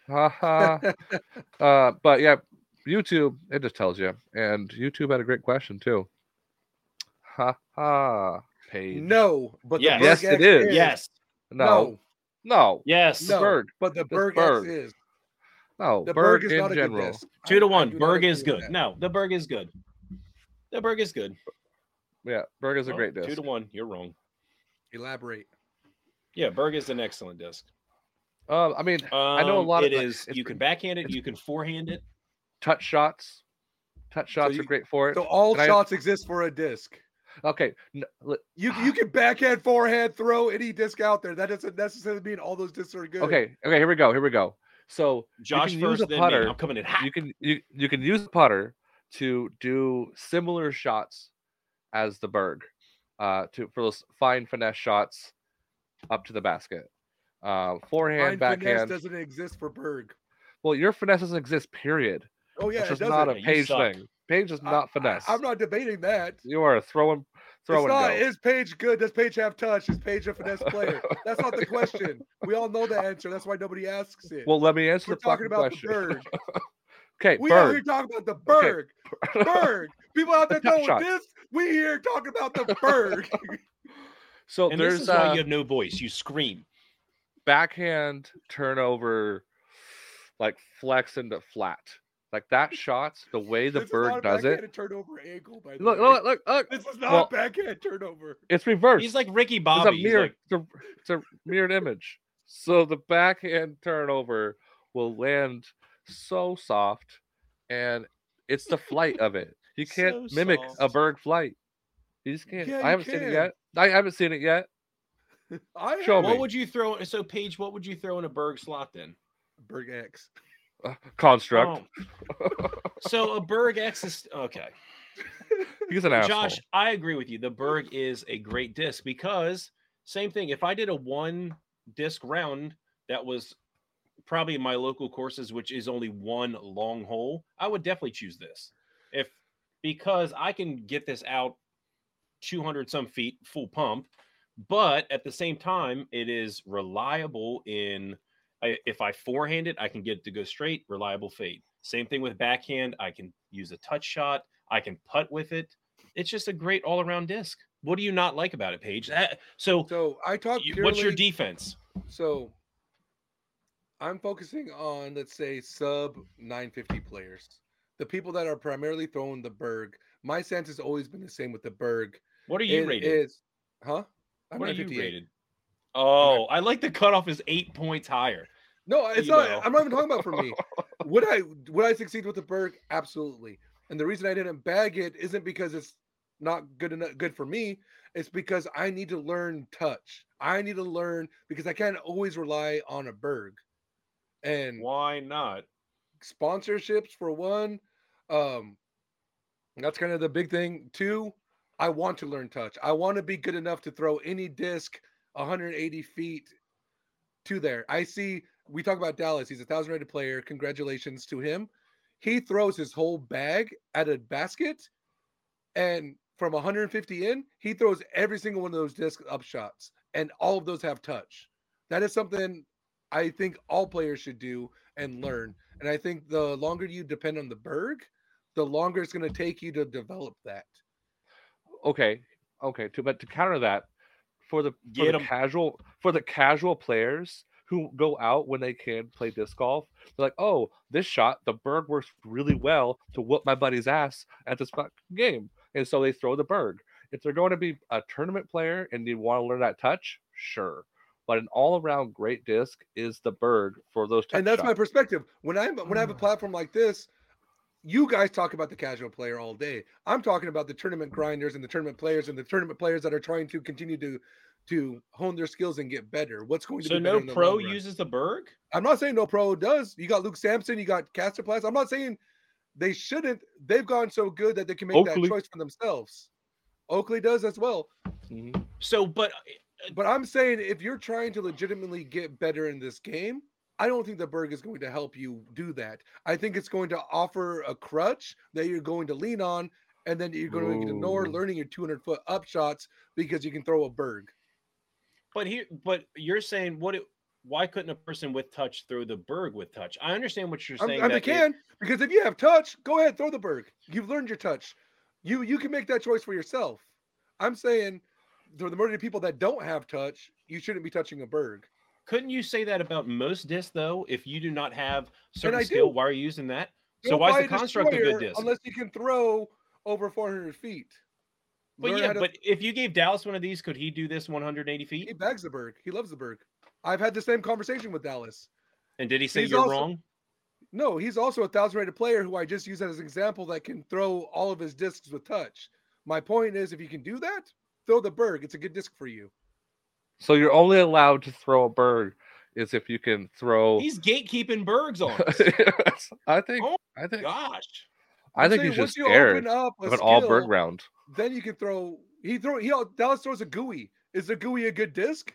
Speaker 3: Haha. uh, but yeah, YouTube, it just tells you. And YouTube had a great question too. Ha ha. Paige.
Speaker 1: no, but
Speaker 2: Yes.
Speaker 1: the
Speaker 3: Yes,
Speaker 1: Berg
Speaker 3: it
Speaker 1: X
Speaker 3: is.
Speaker 2: Yes.
Speaker 3: No.
Speaker 1: no,
Speaker 3: No.
Speaker 2: Yes.
Speaker 1: no.
Speaker 3: Berg.
Speaker 1: But the
Speaker 3: That's
Speaker 1: Berg,
Speaker 3: Berg.
Speaker 1: Is.
Speaker 3: No.
Speaker 1: The
Speaker 3: Berg,
Speaker 1: Berg, is
Speaker 3: in
Speaker 1: not a
Speaker 3: general.
Speaker 1: good disc.
Speaker 2: Two to
Speaker 1: I- I
Speaker 2: one.
Speaker 1: do
Speaker 2: Berg is good.
Speaker 1: that.
Speaker 2: No, the Berg is good. The Berg is good.
Speaker 3: Yeah, Berg is a
Speaker 2: Oh,
Speaker 3: great disc.
Speaker 2: Two to one. You're wrong.
Speaker 1: Elaborate.
Speaker 2: Yeah, Berg is an excellent disc.
Speaker 3: Uh, I mean, I know a
Speaker 2: Um,
Speaker 3: lot of
Speaker 2: It
Speaker 3: like,
Speaker 2: is.
Speaker 3: it's
Speaker 2: You can backhand it. You can forehand it.
Speaker 3: touch shots. Touch shots
Speaker 1: you-
Speaker 3: are great for it.
Speaker 1: So all
Speaker 3: And I-
Speaker 1: shots exist for a disc.
Speaker 3: Okay, n- li-
Speaker 1: You you can backhand, forehand, throw any disc out there. That doesn't necessarily mean all those discs are good.
Speaker 3: okay, okay. Here we go. Here we go. So
Speaker 2: Josh
Speaker 3: can use
Speaker 2: first,
Speaker 3: a
Speaker 2: then
Speaker 3: putter.
Speaker 2: I'm coming in hot.
Speaker 3: you can you you can use the putter to do similar shots as the berg, uh, to for those fine finesse shots up to the basket. Uh, forehand,
Speaker 1: Fine finesse
Speaker 3: backhand.
Speaker 1: doesn't exist for Berg.
Speaker 3: Well, your finesse doesn't exist. Period.
Speaker 1: Oh yeah,
Speaker 3: it's just
Speaker 1: doesn't.
Speaker 3: a
Speaker 2: Paige
Speaker 3: thing. Paige is not
Speaker 1: I-
Speaker 3: finesse.
Speaker 1: I'm not debating that.
Speaker 3: You are throwing, throwing.
Speaker 1: it's not. Is Paige good? Does Paige have touch? Is Paige a finesse player? That's not the question. We all know the answer. That's why nobody asks it.
Speaker 3: Well, let me answer
Speaker 1: we're
Speaker 3: the
Speaker 1: talking about
Speaker 3: question.
Speaker 1: the Berg.
Speaker 3: Okay,
Speaker 1: We are here talking about the Berg. Berg. People out there
Speaker 3: The touch
Speaker 1: throwing
Speaker 3: shots.
Speaker 1: this. We here talking about the Berg.
Speaker 3: so
Speaker 2: and this
Speaker 3: there's
Speaker 2: is why
Speaker 3: uh,
Speaker 2: you have no voice. You scream.
Speaker 3: backhand turnover, like flex into flat. Like that shot, the way the
Speaker 1: this is not a
Speaker 3: does it.
Speaker 1: turnover angle. By the
Speaker 3: Look,
Speaker 1: way.
Speaker 3: look, look, look.
Speaker 1: This is not
Speaker 3: Well,
Speaker 1: backhand turnover.
Speaker 3: It's reversed.
Speaker 2: He's like Ricky
Speaker 3: it's a
Speaker 2: Bobby.
Speaker 3: Mirror.
Speaker 2: like,
Speaker 3: it's, a, it's a mirrored image. So the backhand turnover will land so soft, and it's the flight of it. You can't
Speaker 2: So
Speaker 3: mimic a bird flight. You just can't.
Speaker 1: Yeah,
Speaker 3: I haven't seen it yet. I haven't seen it yet.
Speaker 1: I
Speaker 3: Show
Speaker 1: have
Speaker 3: me.
Speaker 2: what would you throw? So, Paige, what would you throw in a Berg slot then?
Speaker 1: Berg X.
Speaker 3: Construct.
Speaker 2: Oh. so a Berg X is okay.
Speaker 3: He's an asshole.
Speaker 2: Josh, I agree with you. The Berg is a great disc because same thing. If I did a one disc round that was probably in my local courses, which is only one long hole, I would definitely choose this. If because I can get this out 200 some feet full pump, but at the same time, it is reliable in I, if I forehand it, I can get it to go straight, reliable fade. Same thing with backhand. I can use a touch shot. I can putt with it. It's just a great all around disc. What do you not like about it, Paige? That- so,
Speaker 1: So I talk.
Speaker 2: you- what's your defense?
Speaker 1: So I'm focusing on let's say sub 950 players. The people that are primarily throwing the Berg. My sense has always been the same with the Berg.
Speaker 2: What are you
Speaker 1: It
Speaker 2: rated?
Speaker 1: is- huh? I'm
Speaker 2: what are you rated? Oh, I like the cutoff is eight points higher.
Speaker 1: No, it's not.
Speaker 2: know.
Speaker 1: I'm not even talking about for me. would I would I succeed with the Berg? Absolutely. And the reason I didn't bag it isn't because it's not good enough good for me. It's because I need to learn touch. I need to learn because I can't always rely on a Berg. And
Speaker 2: Why not?
Speaker 1: sponsorships for one. Um, that's kind of the big thing. Two, I want to learn touch. I want to be good enough to throw any disc 180 feet to there. I see. We talk about Dallas. He's a thousand rated player. Congratulations to him. He throws his whole bag at a basket, and from 150 in, he throws every single one of those disc up shots, and all of those have touch. That is something I think all players should do and learn. And I think the longer you depend on the Berg, the longer it's going to take you to develop that.
Speaker 3: okay, okay. To but to counter that, for the for
Speaker 2: Get
Speaker 3: the
Speaker 2: 'em.
Speaker 3: casual for the casual players who go out when they can play disc golf, they're like, oh, this shot, the Berg works really well to whoop my buddy's ass at this game, and so they throw the Berg. If they're going to be a tournament player and you want to learn that touch, sure. But an all-around great disc is the Berg for those.
Speaker 1: And that's my perspective. When I'm when I have a
Speaker 3: Mm.
Speaker 1: platform like this, you guys talk about the casual player all day. I'm talking about the tournament grinders and the tournament players and the tournament players that are trying to continue to to hone their skills and get better. What's going to
Speaker 2: So
Speaker 1: be better
Speaker 2: no
Speaker 1: in the
Speaker 2: pro uses the Berg?
Speaker 1: I'm not saying no pro does. You got Luke Samson, you got Kastaplast. I'm not saying they shouldn't. They've gone so good that they can make
Speaker 3: Oakley.
Speaker 1: that choice for themselves. Oakley does as well.
Speaker 3: Mhm.
Speaker 2: So, but
Speaker 1: But I'm saying if you're trying to legitimately get better in this game, I don't think the Berg is going to help you do that. I think it's going to offer a crutch that you're going to lean on, and then you're going to ignore learning your 200 foot up shots because you can throw a Berg.
Speaker 2: but here, but you're saying what? It, why couldn't a person with touch throw the Berg with touch? I understand what you're saying.
Speaker 1: They
Speaker 2: that it-
Speaker 1: can because if you have touch, go ahead throw the Berg. You've learned your touch. You you can make that choice for yourself. I'm saying for the majority of people that don't have touch, you shouldn't be touching a Berg.
Speaker 2: Couldn't you say that about most discs though? If you do not have certain skill,
Speaker 1: do.
Speaker 2: why are you using that? So why is the construct a good disc?
Speaker 1: Unless you can throw over 400 feet.
Speaker 2: But
Speaker 1: Learn
Speaker 2: yeah,
Speaker 1: to-
Speaker 2: but if you gave Dallas one of these, could he do this 180 feet?
Speaker 1: he bags the Berg. He loves the Berg. I've had the same conversation with Dallas.
Speaker 2: And did he say
Speaker 1: He's
Speaker 2: you're
Speaker 1: also-
Speaker 2: wrong?
Speaker 1: No, he's also a thousand rated player who I just use as an example that can throw all of his discs with touch. My point is, if you can do that, throw the berg. It's a good disc for you.
Speaker 3: So you're only allowed to throw a Berg is if you can throw.
Speaker 2: He's gatekeeping Bergs on us.
Speaker 3: I think.
Speaker 2: Oh,
Speaker 3: I think.
Speaker 2: Gosh.
Speaker 3: I
Speaker 1: I'm
Speaker 3: think
Speaker 1: saying
Speaker 3: he's just scared
Speaker 1: open up a
Speaker 3: of an all
Speaker 1: Berg
Speaker 3: round.
Speaker 1: Then you can throw. He throw. He Dallas throws a gooey. Is the gooey a good disc?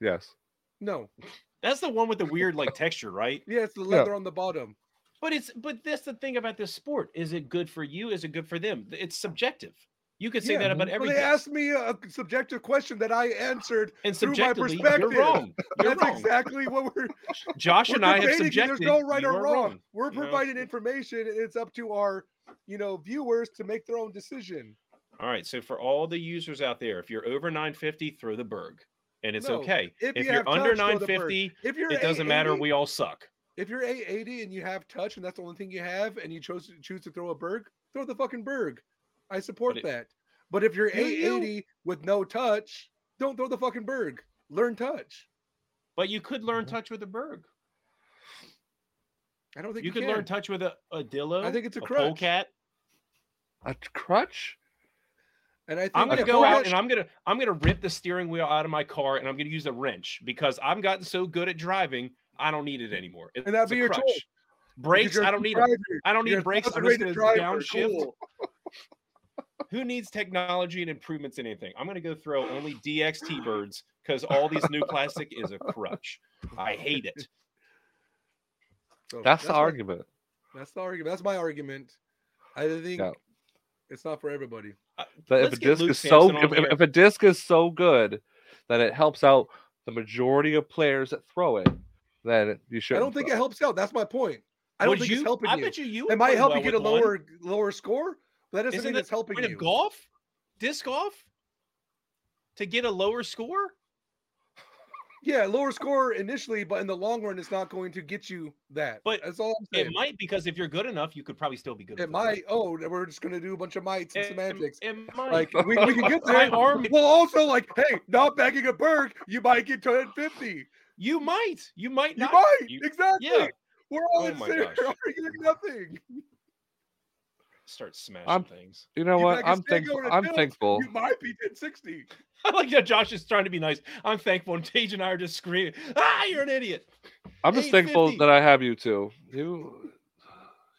Speaker 3: Yes.
Speaker 1: No.
Speaker 2: That's the one with the weird like texture, right?
Speaker 1: Yeah, it's the
Speaker 3: Yeah.
Speaker 1: leather on the bottom.
Speaker 2: But it's but that's the thing about this sport. Is it good for you? Is it good for them? It's subjective. You could say
Speaker 1: Yeah,
Speaker 2: that about
Speaker 1: Well,
Speaker 2: every
Speaker 1: they asked me a subjective question that I answered.
Speaker 2: and
Speaker 1: through my
Speaker 2: subjectively, you're
Speaker 1: perspective.
Speaker 2: wrong. You're
Speaker 1: That's
Speaker 2: wrong.
Speaker 1: exactly what we're.
Speaker 2: Josh
Speaker 1: we're
Speaker 2: and I have subjected.
Speaker 1: There's no right or
Speaker 2: are
Speaker 1: wrong. We're
Speaker 2: you know?
Speaker 1: providing information, and it's up to our, you know, viewers to make their own decision.
Speaker 2: All right. So for all the users out there, if you're over 950, throw the Berg, and it's
Speaker 1: No,
Speaker 2: okay.
Speaker 1: if
Speaker 2: If,
Speaker 1: you
Speaker 2: you're under
Speaker 1: touch, throw the Berg.
Speaker 2: 950,
Speaker 1: If you're
Speaker 2: it doesn't matter. We all suck.
Speaker 1: if you're 880 and you have touch, and that's the only thing you have, and you chose to choose to throw a berg, throw the fucking berg. I support
Speaker 2: it-
Speaker 1: that. But if you're
Speaker 2: you?
Speaker 1: 880 with no touch, don't throw the fucking berg. Learn touch.
Speaker 2: But you could learn
Speaker 1: Mm-hmm.
Speaker 3: Mhm.
Speaker 2: touch with a Berg.
Speaker 1: I don't think
Speaker 2: You
Speaker 1: you,
Speaker 2: could
Speaker 1: can.
Speaker 2: learn touch with a, a Dillo.
Speaker 1: I think it's a
Speaker 2: a
Speaker 1: crutch.
Speaker 2: polecat.
Speaker 3: A crutch?
Speaker 1: And I think
Speaker 2: I'm gonna
Speaker 1: that
Speaker 2: go out and I'm gonna I'm gonna rip the steering wheel out of my car and I'm gonna use a wrench because I've gotten so good at driving, I don't need it anymore. It's
Speaker 1: And that'd be
Speaker 2: a
Speaker 1: your
Speaker 2: crutch.
Speaker 1: choice.
Speaker 2: Brakes,
Speaker 1: you're a
Speaker 2: I don't need them.
Speaker 1: driver.
Speaker 2: I don't
Speaker 1: You're
Speaker 2: need brakes. I'm just
Speaker 1: thousand-rated
Speaker 2: gonna downshift.
Speaker 1: Cool.
Speaker 2: Who needs technology and improvements in anything? I'm gonna go throw only DXT birds because all these new plastic is a crutch. I hate it.
Speaker 1: So
Speaker 3: That's the
Speaker 1: my-
Speaker 3: argument.
Speaker 1: That's the argument. That's my argument. I think
Speaker 3: Yeah.
Speaker 1: it's not for everybody.
Speaker 2: Uh,
Speaker 3: if a disc
Speaker 2: Luke
Speaker 3: is so if, if, if a disc is so good that it helps out the majority of players that throw it, then you should.
Speaker 1: I don't think it helps out. That's my point. I don't think
Speaker 2: you,
Speaker 1: it's helping
Speaker 2: I
Speaker 1: you.
Speaker 2: bet you you
Speaker 1: It might help
Speaker 2: well
Speaker 1: you get a
Speaker 2: with one.
Speaker 1: lower lower score, but that doesn't
Speaker 2: Isn't
Speaker 1: mean it's helping
Speaker 2: point
Speaker 1: you.
Speaker 2: of golf? Disc golf? To get a lower score?
Speaker 1: Yeah, lower score initially, but in the long run, it's not going to get you that.
Speaker 2: But
Speaker 1: that's all I'm
Speaker 2: It
Speaker 1: saying.
Speaker 2: might because if you're good enough, you could probably still be good.
Speaker 1: It
Speaker 2: with
Speaker 1: might. Oh, we're just gonna do a bunch of mites and
Speaker 2: It-
Speaker 1: semantics.
Speaker 2: It, might.
Speaker 1: Like we, we can get there.
Speaker 2: arm-
Speaker 1: Well, also like, hey, not bagging a berg, you might get to 150.
Speaker 2: you might. You might
Speaker 1: You might
Speaker 2: you-
Speaker 1: exactly.
Speaker 2: yeah.
Speaker 1: We're all
Speaker 2: Oh
Speaker 1: in
Speaker 2: my
Speaker 1: there
Speaker 2: gosh.
Speaker 1: arguing nothing.
Speaker 2: Start smashing
Speaker 3: I'm-
Speaker 2: things.
Speaker 3: You know
Speaker 1: You
Speaker 3: what?
Speaker 1: back a
Speaker 3: I'm thankful. I'm
Speaker 1: tilt,
Speaker 3: thankful.
Speaker 1: You might be 1060.
Speaker 2: I like that Josh is trying to be nice. I'm thankful. And Paige and I are just screaming, ah, you're an idiot.
Speaker 3: I'm just thankful that I have you too. You,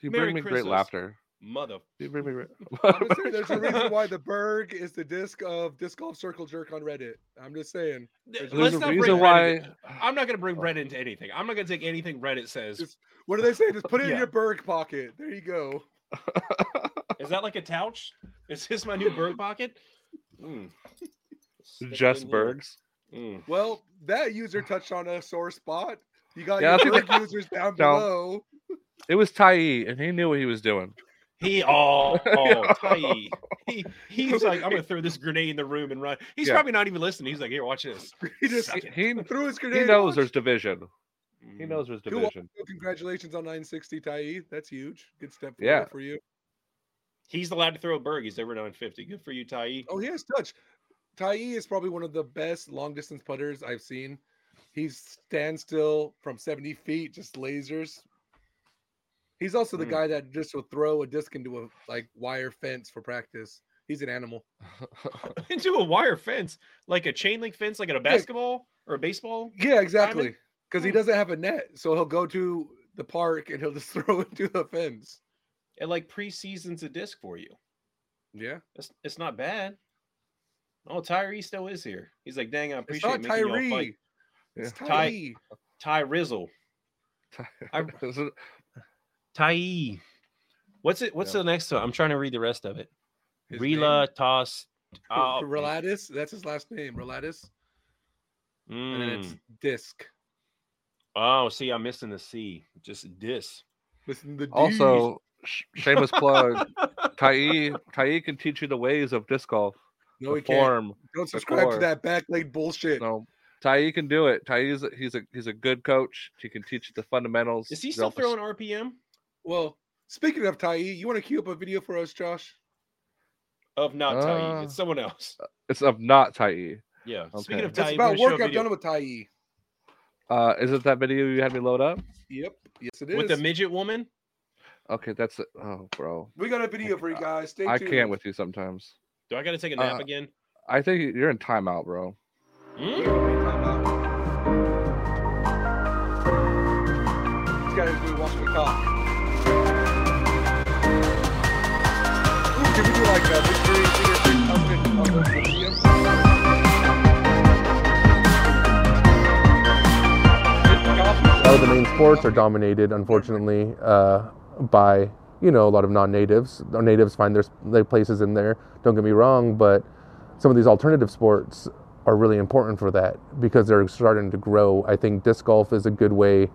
Speaker 3: you
Speaker 2: Merry
Speaker 3: bring me great laughter.
Speaker 2: Mother.
Speaker 3: You bring me great.
Speaker 1: I'm just saying there's a reason why the Berg is the disc of disc golf circle jerk on Reddit. I'm just saying. There's
Speaker 2: Let's
Speaker 3: There's a
Speaker 2: not
Speaker 3: reason
Speaker 2: bring
Speaker 3: why.
Speaker 2: Reddit. I'm not going to bring Reddit into anything. I'm not going to take anything Reddit says.
Speaker 1: Just- What do they say? Just put it in your Berg pocket. There you go.
Speaker 2: Is that like a couch? Is this my new Berg pocket? Mm. Stick
Speaker 3: Just
Speaker 2: in.
Speaker 3: Bergs.
Speaker 2: Mm.
Speaker 1: Well, that user touched on a sore spot. You got
Speaker 3: Yeah,
Speaker 1: your Berg users down
Speaker 3: No.
Speaker 1: below.
Speaker 3: It was Tai, and he knew what he was doing.
Speaker 2: He oh oh Tai. He he's like I'm gonna throw this grenade in the room and run. He's
Speaker 3: Yeah.
Speaker 2: probably not even listening. He's like, here, watch this.
Speaker 1: He just
Speaker 3: He, he,
Speaker 1: threw his grenade.
Speaker 3: he
Speaker 1: knows
Speaker 3: there's division. He
Speaker 2: Mm.
Speaker 3: knows there's
Speaker 1: Cool.
Speaker 3: division.
Speaker 1: So Congratulations on 960 Tai. That's huge. Good step forward
Speaker 3: Yeah.
Speaker 1: for you.
Speaker 2: He's allowed to throw a berg. He's over 950. Good for you, Tai.
Speaker 1: Oh, he has touch. Tai is probably one of the best long distance putters I've seen. He stands still from 70 feet, just lasers. He's also the
Speaker 2: Hmm.
Speaker 1: guy that just will throw a disc into a like wire fence for practice. He's an animal.
Speaker 2: Into a wire fence, like a chain link fence, like at a basketball or a baseball.
Speaker 1: Yeah, exactly. Because he
Speaker 2: Hmm.
Speaker 1: doesn't have a net, so he'll go to the park and he'll just throw it to the fence.
Speaker 2: It like pre-seasons a disc for you.
Speaker 1: Yeah,
Speaker 2: It's it's not bad. Oh, Tyree still is here. He's like, dang, I
Speaker 1: it's
Speaker 2: appreciate
Speaker 1: not
Speaker 2: making y'all fight.
Speaker 1: Tyree. It's
Speaker 2: Ty-
Speaker 1: Tyree.
Speaker 2: Ty Rizzle. I-
Speaker 3: Is it-
Speaker 2: Tai. What's it? What's
Speaker 3: Yeah.
Speaker 2: the next one? I'm trying to read the rest of it.
Speaker 1: His
Speaker 2: Rela Toss. Oh,
Speaker 1: Relatus. That's his last name. Relatus. And then it's
Speaker 2: mm.
Speaker 1: disc.
Speaker 2: Oh, see, I'm missing the C. Just dis.
Speaker 1: Listen to the D.
Speaker 3: also, shameless plug. Tai Tai can teach you the ways of disc golf.
Speaker 1: no,
Speaker 3: the
Speaker 1: he can't. Don't subscribe to that back leg bullshit.
Speaker 3: No, Tai can do it. Tai is a, he's a he's a good coach. He can teach you the fundamentals.
Speaker 2: Is he
Speaker 3: the
Speaker 2: still
Speaker 3: upper-
Speaker 2: throwing RPM
Speaker 1: Well, speaking of Tai, you want to queue up a video for us, Josh?
Speaker 2: of not Tai?
Speaker 3: Uh,
Speaker 2: It's someone else.
Speaker 3: It's of not Tai.
Speaker 2: Yeah.
Speaker 3: okay.
Speaker 2: Speaking of
Speaker 1: It's
Speaker 2: Tai, we're
Speaker 1: about
Speaker 2: gonna show a
Speaker 1: work I've done with Tai.
Speaker 3: Uh, is it that video you had me load up?
Speaker 1: Yep. Yes, it is.
Speaker 2: with the midget woman.
Speaker 3: Okay, that's it. Oh, bro.
Speaker 4: We got a video for you guys. Stay
Speaker 3: I
Speaker 4: tuned.
Speaker 3: can't with you sometimes.
Speaker 2: Do I got to take a nap
Speaker 3: Uh,
Speaker 2: again?
Speaker 3: I think you're in timeout, bro.
Speaker 4: We
Speaker 2: Hmm?
Speaker 4: don't need time out. These guys do watch me talk. Ooh, can we do like a victory fingerprint up in on the
Speaker 1: a lot of the main sports are dominated, unfortunately, uh, by you know a lot of non-natives. Natives find their, their places in there. Don't get me wrong, but some of these alternative sports are really important for that because they're starting to grow. I think disc golf is a good way,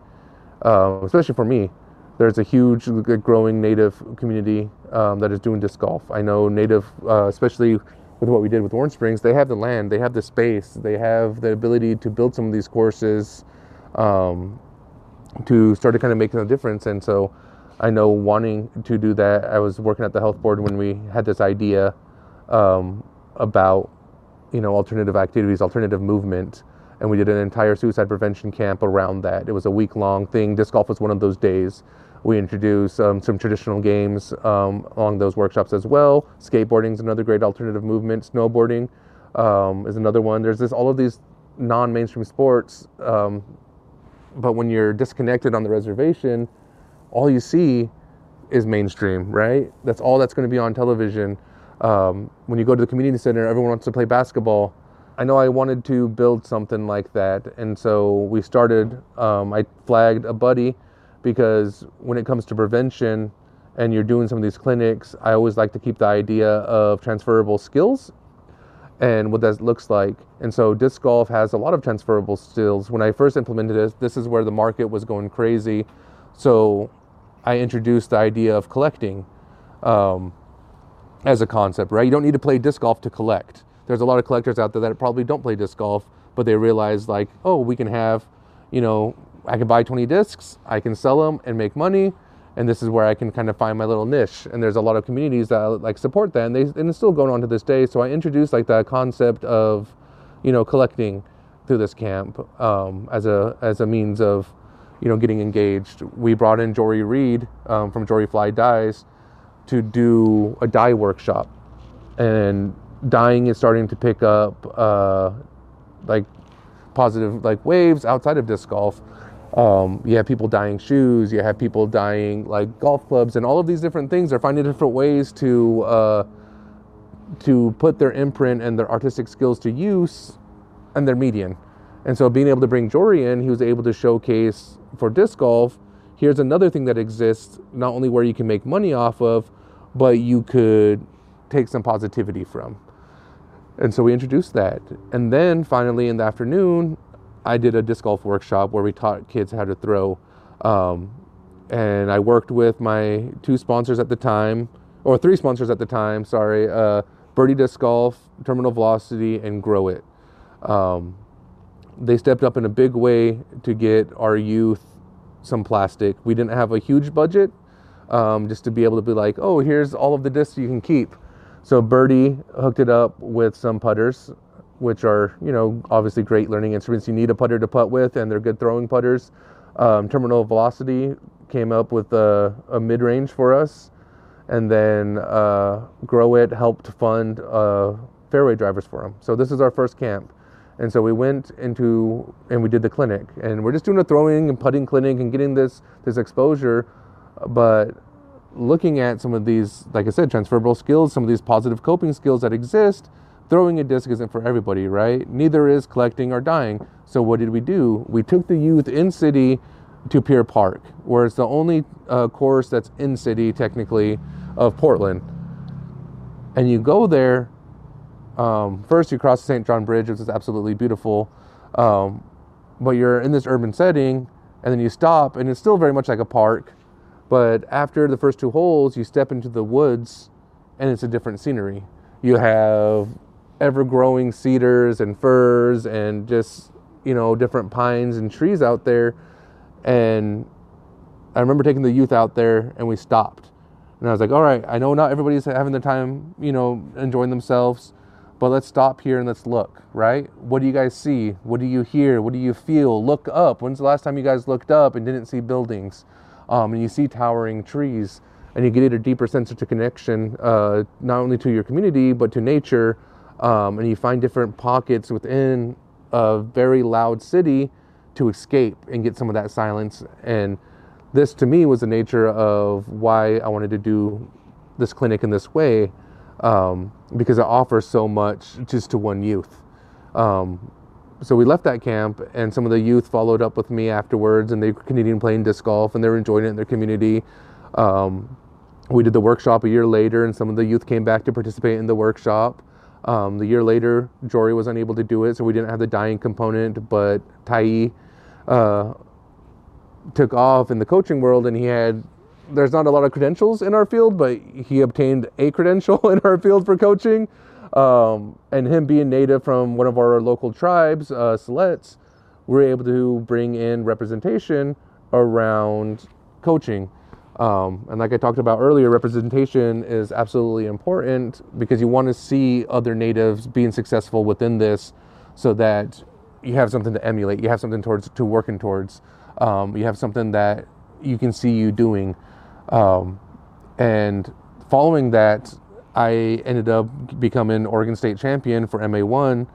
Speaker 1: uh, especially for me. There's a huge growing native community um, that is doing disc golf. I know native, uh, especially with what we did with Warm Springs, they have the land, they have the space, they have the ability to build some of these courses. Um, to start to kind of make a difference. And so I know wanting to do that, I was working at the health board when we had this idea um, about, you know, alternative activities, alternative movement. And we did an entire suicide prevention camp around that. It was a week long thing. Disc golf was one of those days. We introduced um, some traditional games um, along those workshops as well. Skateboarding is another great alternative movement. Snowboarding um, is another one. There's this all of these non-mainstream sports um, but when you're disconnected on the reservation, all you see is mainstream, right? That's all that's going to be on television. Um, when you go to the community center, everyone wants to play basketball. I know I wanted to build something like that, and so we started. Um, I flagged a buddy because when it comes to prevention and you're doing some of these clinics, I always like to keep the idea of transferable skills and what that looks like. And so disc golf has a lot of transferable skills. When I first implemented it, this is where the market was going crazy. So I introduced the idea of collecting um, as a concept, right? You don't need to play disc golf to collect. There's a lot of collectors out there that probably don't play disc golf, but they realize like, oh, we can have, you know, I can buy 20 discs, I can sell them and make money, and this is where I can kind of find my little niche. And there's a lot of communities that like support that, and they and it's still going on to this day. So I introduced like that concept of, you know, collecting through this camp um, as a as a means of, you know, getting engaged. We brought in Jory Reed um, from Jory Fly Dyes to do a dye workshop, and dyeing is starting to pick up uh, like positive like waves outside of disc golf. Um, you have people dyeing shoes, you have people dyeing like golf clubs, and all of these different things. They're finding different ways to uh, to put their imprint and their artistic skills to use and their median. And so, being able to bring Jory in, he was able to showcase for disc golf. Here's another thing that exists, not only where you can make money off of, but you could take some positivity from. And so we introduced that. And then finally in the afternoon, I did a disc golf workshop where we taught kids how to throw. Um, and I worked with my two sponsors at the time, or three sponsors at the time, sorry, uh, Birdie Disc Golf, Terminal Velocity, and Grow It. Um, they stepped up in a big way to get our youth some plastic. We didn't have a huge budget, um, just to be able to be like, oh, here's all of the discs you can keep. So Birdie hooked it up with some putters, which are you know obviously great learning instruments. You need a putter to putt with, and they're good throwing putters. Um, Terminal Velocity came up with a, a mid-range for us, and then uh, Grow It helped fund uh, fairway drivers for them. So this is our first camp. And so we went into and we did the clinic, and we're just doing a throwing and putting clinic and getting this this exposure, but looking at some of these, like I said, transferable skills, some of these positive coping skills that exist, throwing a disc isn't for everybody, right? Neither is collecting or dying. So what did we do? We took the youth in city to Pier Park, where it's the only uh, course that's in city technically of Portland. And you go there. Um, first, you cross the St. John Bridge, which is absolutely beautiful. Um, but you're in this urban setting, and then you stop, and it's still very much like a park. But after the first two holes, you step into the woods, and it's a different scenery. You have ever growing cedars and firs, and just, you know, different pines and trees out there. And I remember taking the youth out there, and we stopped. And I was like, all right, I know not everybody's having the time, you know, enjoying themselves, but let's stop here and let's look, right? What do you guys see? What do you hear? What do you feel? Look up. When's the last time you guys looked up and didn't see buildings?
Speaker 5: um, and you see towering trees, and you get a deeper sense of connection, uh, not only to your community but to nature, um, and you find different pockets within a very loud city to escape and get some of that silence. And this, to me, was the nature of why I wanted to do this clinic in this way, um, because it offers so much just to one youth. Um, so we left that camp, and some of the youth followed up with me afterwards, and they continued playing disc golf, and they were enjoying it in their community. Um, we did the workshop a year later, and some of the youth came back to participate in the workshop. Um, the year later, Jory was unable to do it, so we didn't have the dying component, but Tai uh, took off in the coaching world, and he had. There's not a lot of credentials in our field, but he obtained a credential in our field for coaching. Um, and him being native from one of our local tribes, uh, Siletz, we're able to bring in representation around coaching. Um, and like I talked about earlier, representation is absolutely important because you want to see other natives being successful within this so that you have something to emulate, you have something towards to working towards, um, you have something that you can see you doing. Um, and following that, I ended up becoming Oregon State champion for MA1.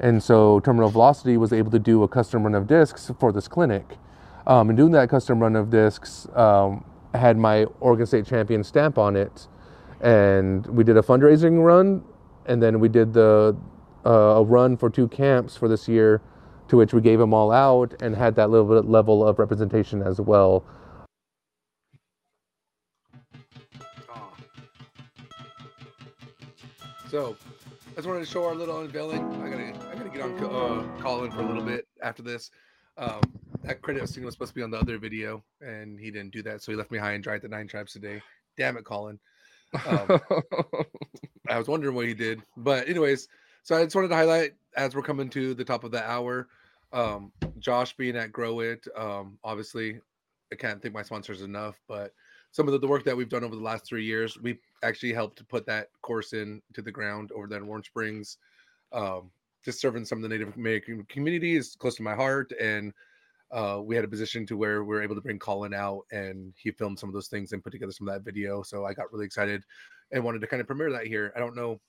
Speaker 5: And so Terminal Velocity was able to do a custom run of discs for this clinic. Um, and doing that custom run of discs um, had my Oregon State champion stamp on it. And we did a fundraising run, and then we did the uh, a run for two camps for this year, to which we gave them all out and had that little bit level of representation as well.
Speaker 1: So, I just wanted to show our little unveiling. I gotta, I gotta get on uh, Colin for a little bit after this. Um, that credit scene was supposed to be on the other video, and he didn't do that, so he left me high and dry at the Nine Tribes today. Damn it, Colin. Um, I was wondering what he did, but anyways, so I just wanted to highlight as we're coming to the top of the hour, um, Josh being at Grow It. Um, obviously, I can't thank my sponsors enough, but some of the, the work that we've done over the last three years, we actually helped to put that course in to the ground over there in Warm Springs. Um, just serving some of the Native American community is close to my heart, and uh, we had a position to where we were able to bring Colin out, and he filmed some of those things and put together some of that video. So I got really excited and wanted to kind of premiere that here. I don't know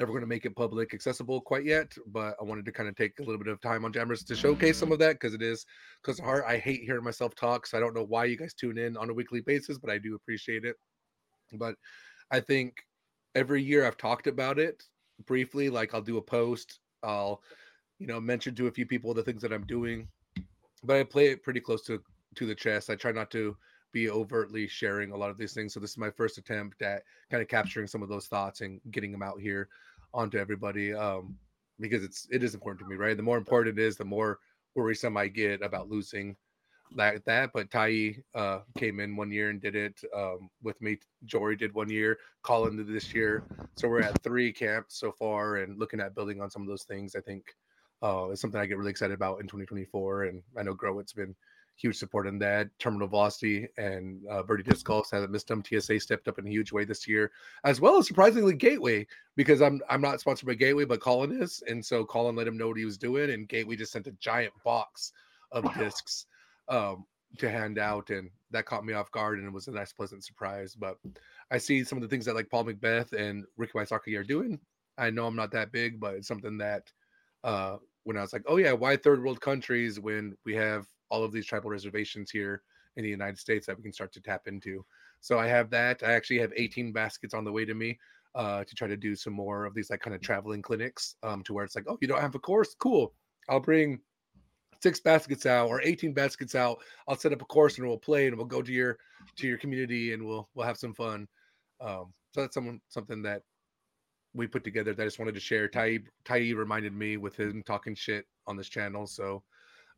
Speaker 1: ever going to make it public accessible quite yet, but I wanted to kind of take a little bit of time on Jammers to showcase some of that because it is because heart. I hate hearing myself talk, so I don't know why you guys tune in on a weekly basis, but I do appreciate it. But I think every year I've talked about it briefly, like I'll do a post, I'll you know mention to a few people the things that I'm doing, but I play it pretty close to to the chest. I try not to be overtly sharing a lot of these things. So this is my first attempt at kind of capturing some of those thoughts and getting them out here onto everybody um, because it's it is important to me, right? The more important it is, the more worrisome I get about losing like that. But Tai uh, came in one year and did it um, with me. Jory did one year. Colin did this year. So we're at three camps so far, and looking at building on some of those things. I think uh, is something I get really excited about in 2024. And I know Grow It's been huge support in that. Terminal Velocity and uh, Birdie Disc Golf hasn't missed them. TSA stepped up in a huge way this year, as well as surprisingly Gateway, because I'm I'm not sponsored by Gateway, but Colin is, and so Colin let him know what he was doing, and Gateway just sent a giant box of discs um, to hand out, and that caught me off guard, and it was a nice, pleasant surprise. But I see some of the things that like Paul McBeth and Ricky Wysocki are doing. I know I'm not that big, but it's something that uh, when I was like, oh yeah, why third world countries when we have all of these tribal reservations here in the United States that we can start to tap into. So I have that. I actually have 18 baskets on the way to me uh, to try to do some more of these like kind of traveling clinics um, to where it's like, oh, you don't have a course? Cool. I'll bring six baskets out or 18 baskets out. I'll set up a course and we'll play and we'll go to your to your community and we'll we'll have some fun. Um, so that's someone something that we put together that I just wanted to share. Tai Tai reminded me with him talking shit on this channel. So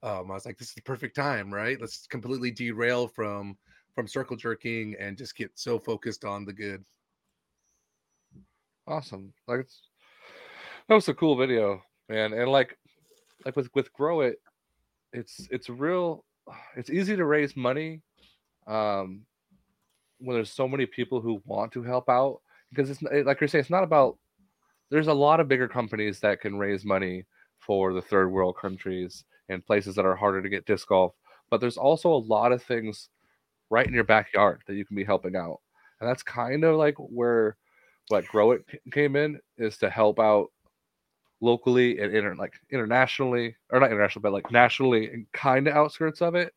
Speaker 1: um, I was like, this is the perfect time, right? Let's completely derail from from circle jerking and just get so focused on the good.
Speaker 3: Awesome. Like it's that was a cool video, man. And like like with with Grow It, it's it's real it's easy to raise money um when there's so many people who want to help out because it's like you're saying it's not about there's a lot of bigger companies that can raise money for the third world countries and places that are harder to get disc golf. But there's also a lot of things right in your backyard that you can be helping out. And that's kind of like where what Grow It came in is to help out locally and inter- like internationally or not internationally but like nationally and kind of outskirts of it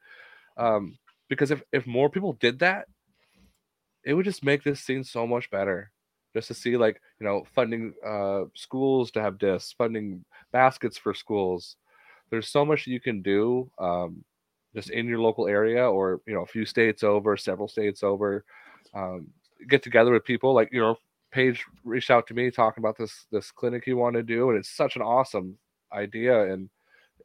Speaker 3: um because if if more people did that it would just make this scene so much better just to see like you know funding uh schools to have discs funding baskets for schools there's so much you can do um just in your local area or you know a few states over several states over um get together with people like you know Paige reached out to me talking about this this clinic you want to do, and it's such an awesome idea, and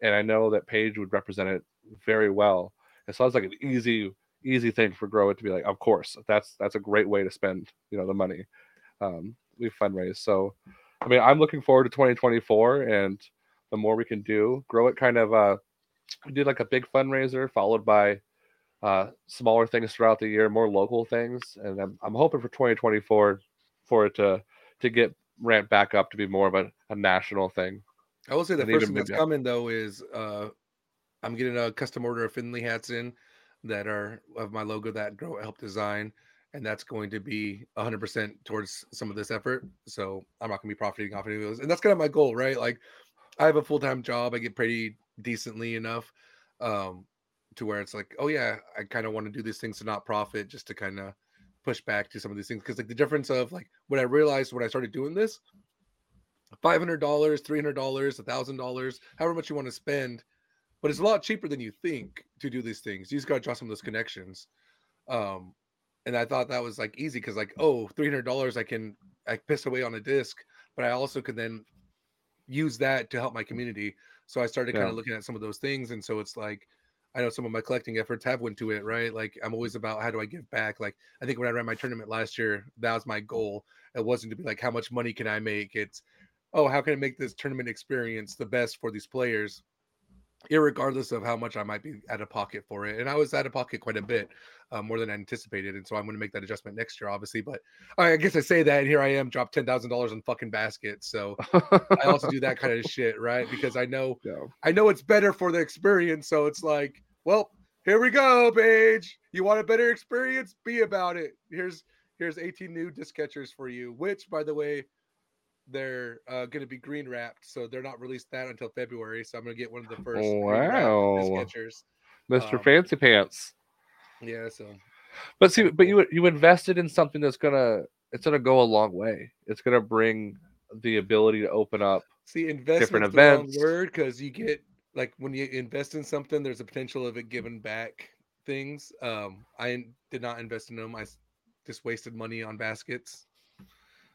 Speaker 3: and I know that Paige would represent it very well. It sounds like an easy easy thing for Grow It to be like, of course, that's that's a great way to spend you know the money um, we fundraise. So, I mean, I'm looking forward to 2024, and the more we can do, Grow It kind of uh, we did like a big fundraiser followed by uh, smaller things throughout the year, more local things, and I'm, I'm hoping for 2024 for it to to get ramped back up to be more of a, a national thing.
Speaker 1: I will say the
Speaker 3: And
Speaker 1: first thing that's
Speaker 3: maybe-
Speaker 1: coming though is uh I'm getting a custom order of Finley hats in that are of my logo that Grow Help design, and that's going to be 100% towards some of this effort. So I'm not going to be profiting off any of those, and that's kind of my goal, right? Like I have a full time job, I get pretty decently enough, um, to where it's like, oh yeah, I kind of want to do these things to not profit, just to kind of push back to some of these things because like the difference of like when I realized when I started doing this five hundred dollars, three hundred dollars, thousand dollars, however much you want to spend. But it's a lot cheaper than you think to do these things. You just gotta draw some of those connections. Um, and I thought that was like easy because like, mm. oh, three hundred dollars I can I piss away on a disc, but I also could then use that to help my mm. community. So I started kind of looking at some of those things. And so it's like I know some of my collecting efforts have went to it, right? Like I'm always about how do I give back? Like I think when I ran my tournament last year, that was my goal. It wasn't to be like how much money can I make? It's oh, how can I make this tournament experience the best for these players, irregardless of how much I might be out of pocket for it. And I was out of pocket quite a bit, uh, more than I anticipated. And so I'm going to make that adjustment next year, obviously. But I guess I say that, and here I am, dropped ten thousand dollars on fucking baskets. So I also do that kind of shit, right? Because I know
Speaker 3: Yeah.
Speaker 1: I know it's better for the experience. So it's like, well, here we go, Paige. You want a better experience? Be about it. Here's here's 18 new disc catchers for you, which by the way, they're uh, going to be green wrapped, so they're not released that until February. So I'm going to get one of the first green wrapped disc
Speaker 3: Wow. Mr.
Speaker 1: Um,
Speaker 3: Fancy Pants.
Speaker 1: Yeah, so
Speaker 3: But see, but you you invested in something that's gonna it's gonna go a long way. It's gonna bring the ability to open up.
Speaker 1: see, investment
Speaker 3: Different events.
Speaker 1: word because you get like when you invest in something, there's a potential of it giving back things. Um, I did not invest in them. I just wasted money on baskets.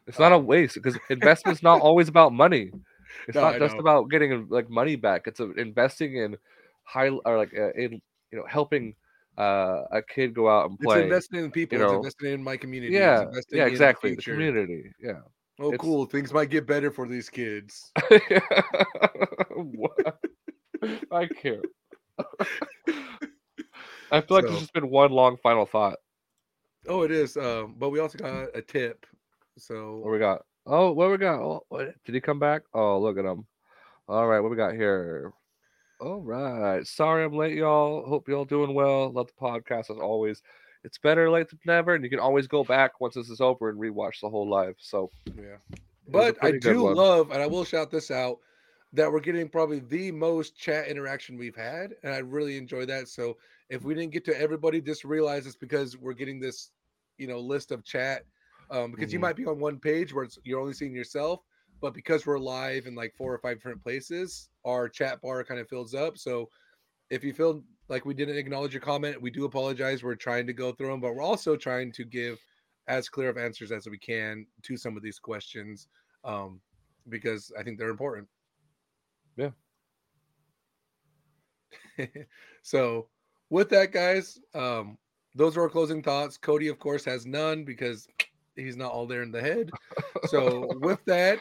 Speaker 3: It's not a waste because investment's not always about money. It's
Speaker 1: No,
Speaker 3: not
Speaker 1: I
Speaker 3: just
Speaker 1: know.
Speaker 3: about getting like money back. It's a, investing in high or like uh, in you know helping uh, a kid go out and play.
Speaker 1: It's investing in people.
Speaker 3: know,
Speaker 1: it's investing in my community. it's
Speaker 3: yeah,
Speaker 1: investing
Speaker 3: yeah,
Speaker 1: in the
Speaker 3: exactly. The, community. Yeah.
Speaker 1: Oh,
Speaker 3: It's-
Speaker 1: cool. Things might get better for these kids.
Speaker 3: What? I can't. I feel like
Speaker 1: So-
Speaker 3: there's just been one long final thought.
Speaker 1: Oh, it is. Um, but we also got a tip. So
Speaker 3: What we got? Oh, what we got? Oh, what, did he come back? Oh, look at him. All right, what we got here? All right. Sorry I'm late, y'all. Hope y'all doing well. Love the podcast as always. It's better late than never, and you can always go back once this is over and rewatch the whole live. So,
Speaker 1: yeah. But I do love, and I will shout this out, that we're getting probably the most chat interaction we've had, and I really enjoy that. So if we didn't get to everybody, just realize it's because we're getting this, you know, list of chat. Um, because you
Speaker 3: Mhm.
Speaker 1: might be on one page where it's, you're only seeing yourself, but because we're live in like four or five different places, our chat bar kind of fills up. So if you feel like we didn't acknowledge your comment, we do apologize. We're trying to go through them, but we're also trying to give as clear of answers as we can to some of these questions um, because I think they're important.
Speaker 3: Yeah.
Speaker 1: so, with that, guys, um, those are our closing thoughts. Cody, of course, has none because he's not all there in the head. So, with that,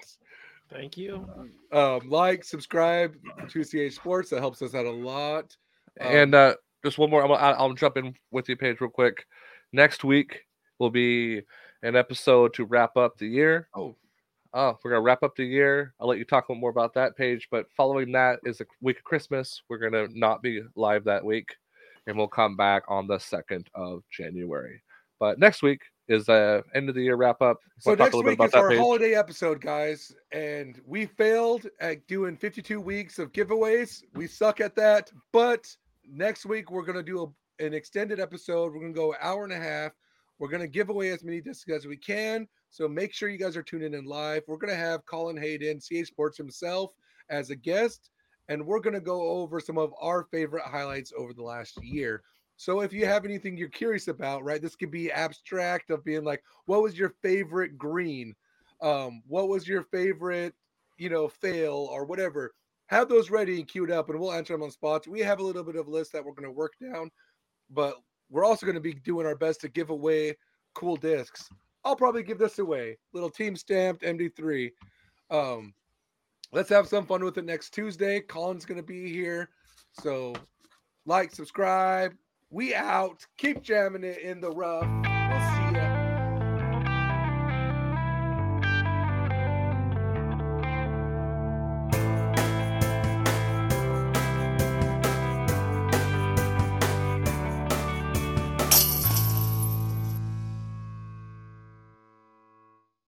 Speaker 2: Thank you.
Speaker 1: um, like, subscribe to CH Sports. That helps us out a lot. Um,
Speaker 3: and uh, just one more. I'm, I'll, I'll jump in with you, Paige, real quick. Next week will be an episode to wrap up the year.
Speaker 1: oh,
Speaker 3: Oh, we're gonna wrap up the year. I'll let you talk a little more about that Paige. But following that is the week of Christmas. We're gonna not be live that week, and we'll come back on the second of January. But next week is the end of the year wrap up.
Speaker 1: So
Speaker 3: We'll
Speaker 1: next
Speaker 3: a little
Speaker 1: week
Speaker 3: bit
Speaker 1: is
Speaker 3: about that
Speaker 1: our
Speaker 3: page.
Speaker 1: holiday episode, guys, and we failed at doing 52 weeks of giveaways. We suck at that, but next week we're gonna do a, an extended episode. We're gonna go an hour and a half. We're gonna give away as many discs as we can. So make sure you guys are tuning in live. We're gonna have Colin Hayden, CA Sports himself, as a guest, and we're gonna go over some of our favorite highlights over the last year. So if you have anything you're curious about, right, this could be abstract of being like, what was your favorite green? Um, what was your favorite, you know, fail or whatever? Have those ready and queued up, and we'll answer them on spots. We have a little bit of a list that we're going to work down, but we're also going to be doing our best to give away cool discs. I'll probably give this away, little team stamped MD3. Um, let's have some fun with it next Tuesday. Colin's going to be here, so like, subscribe. We out. Keep jamming it in the rough. We'll see you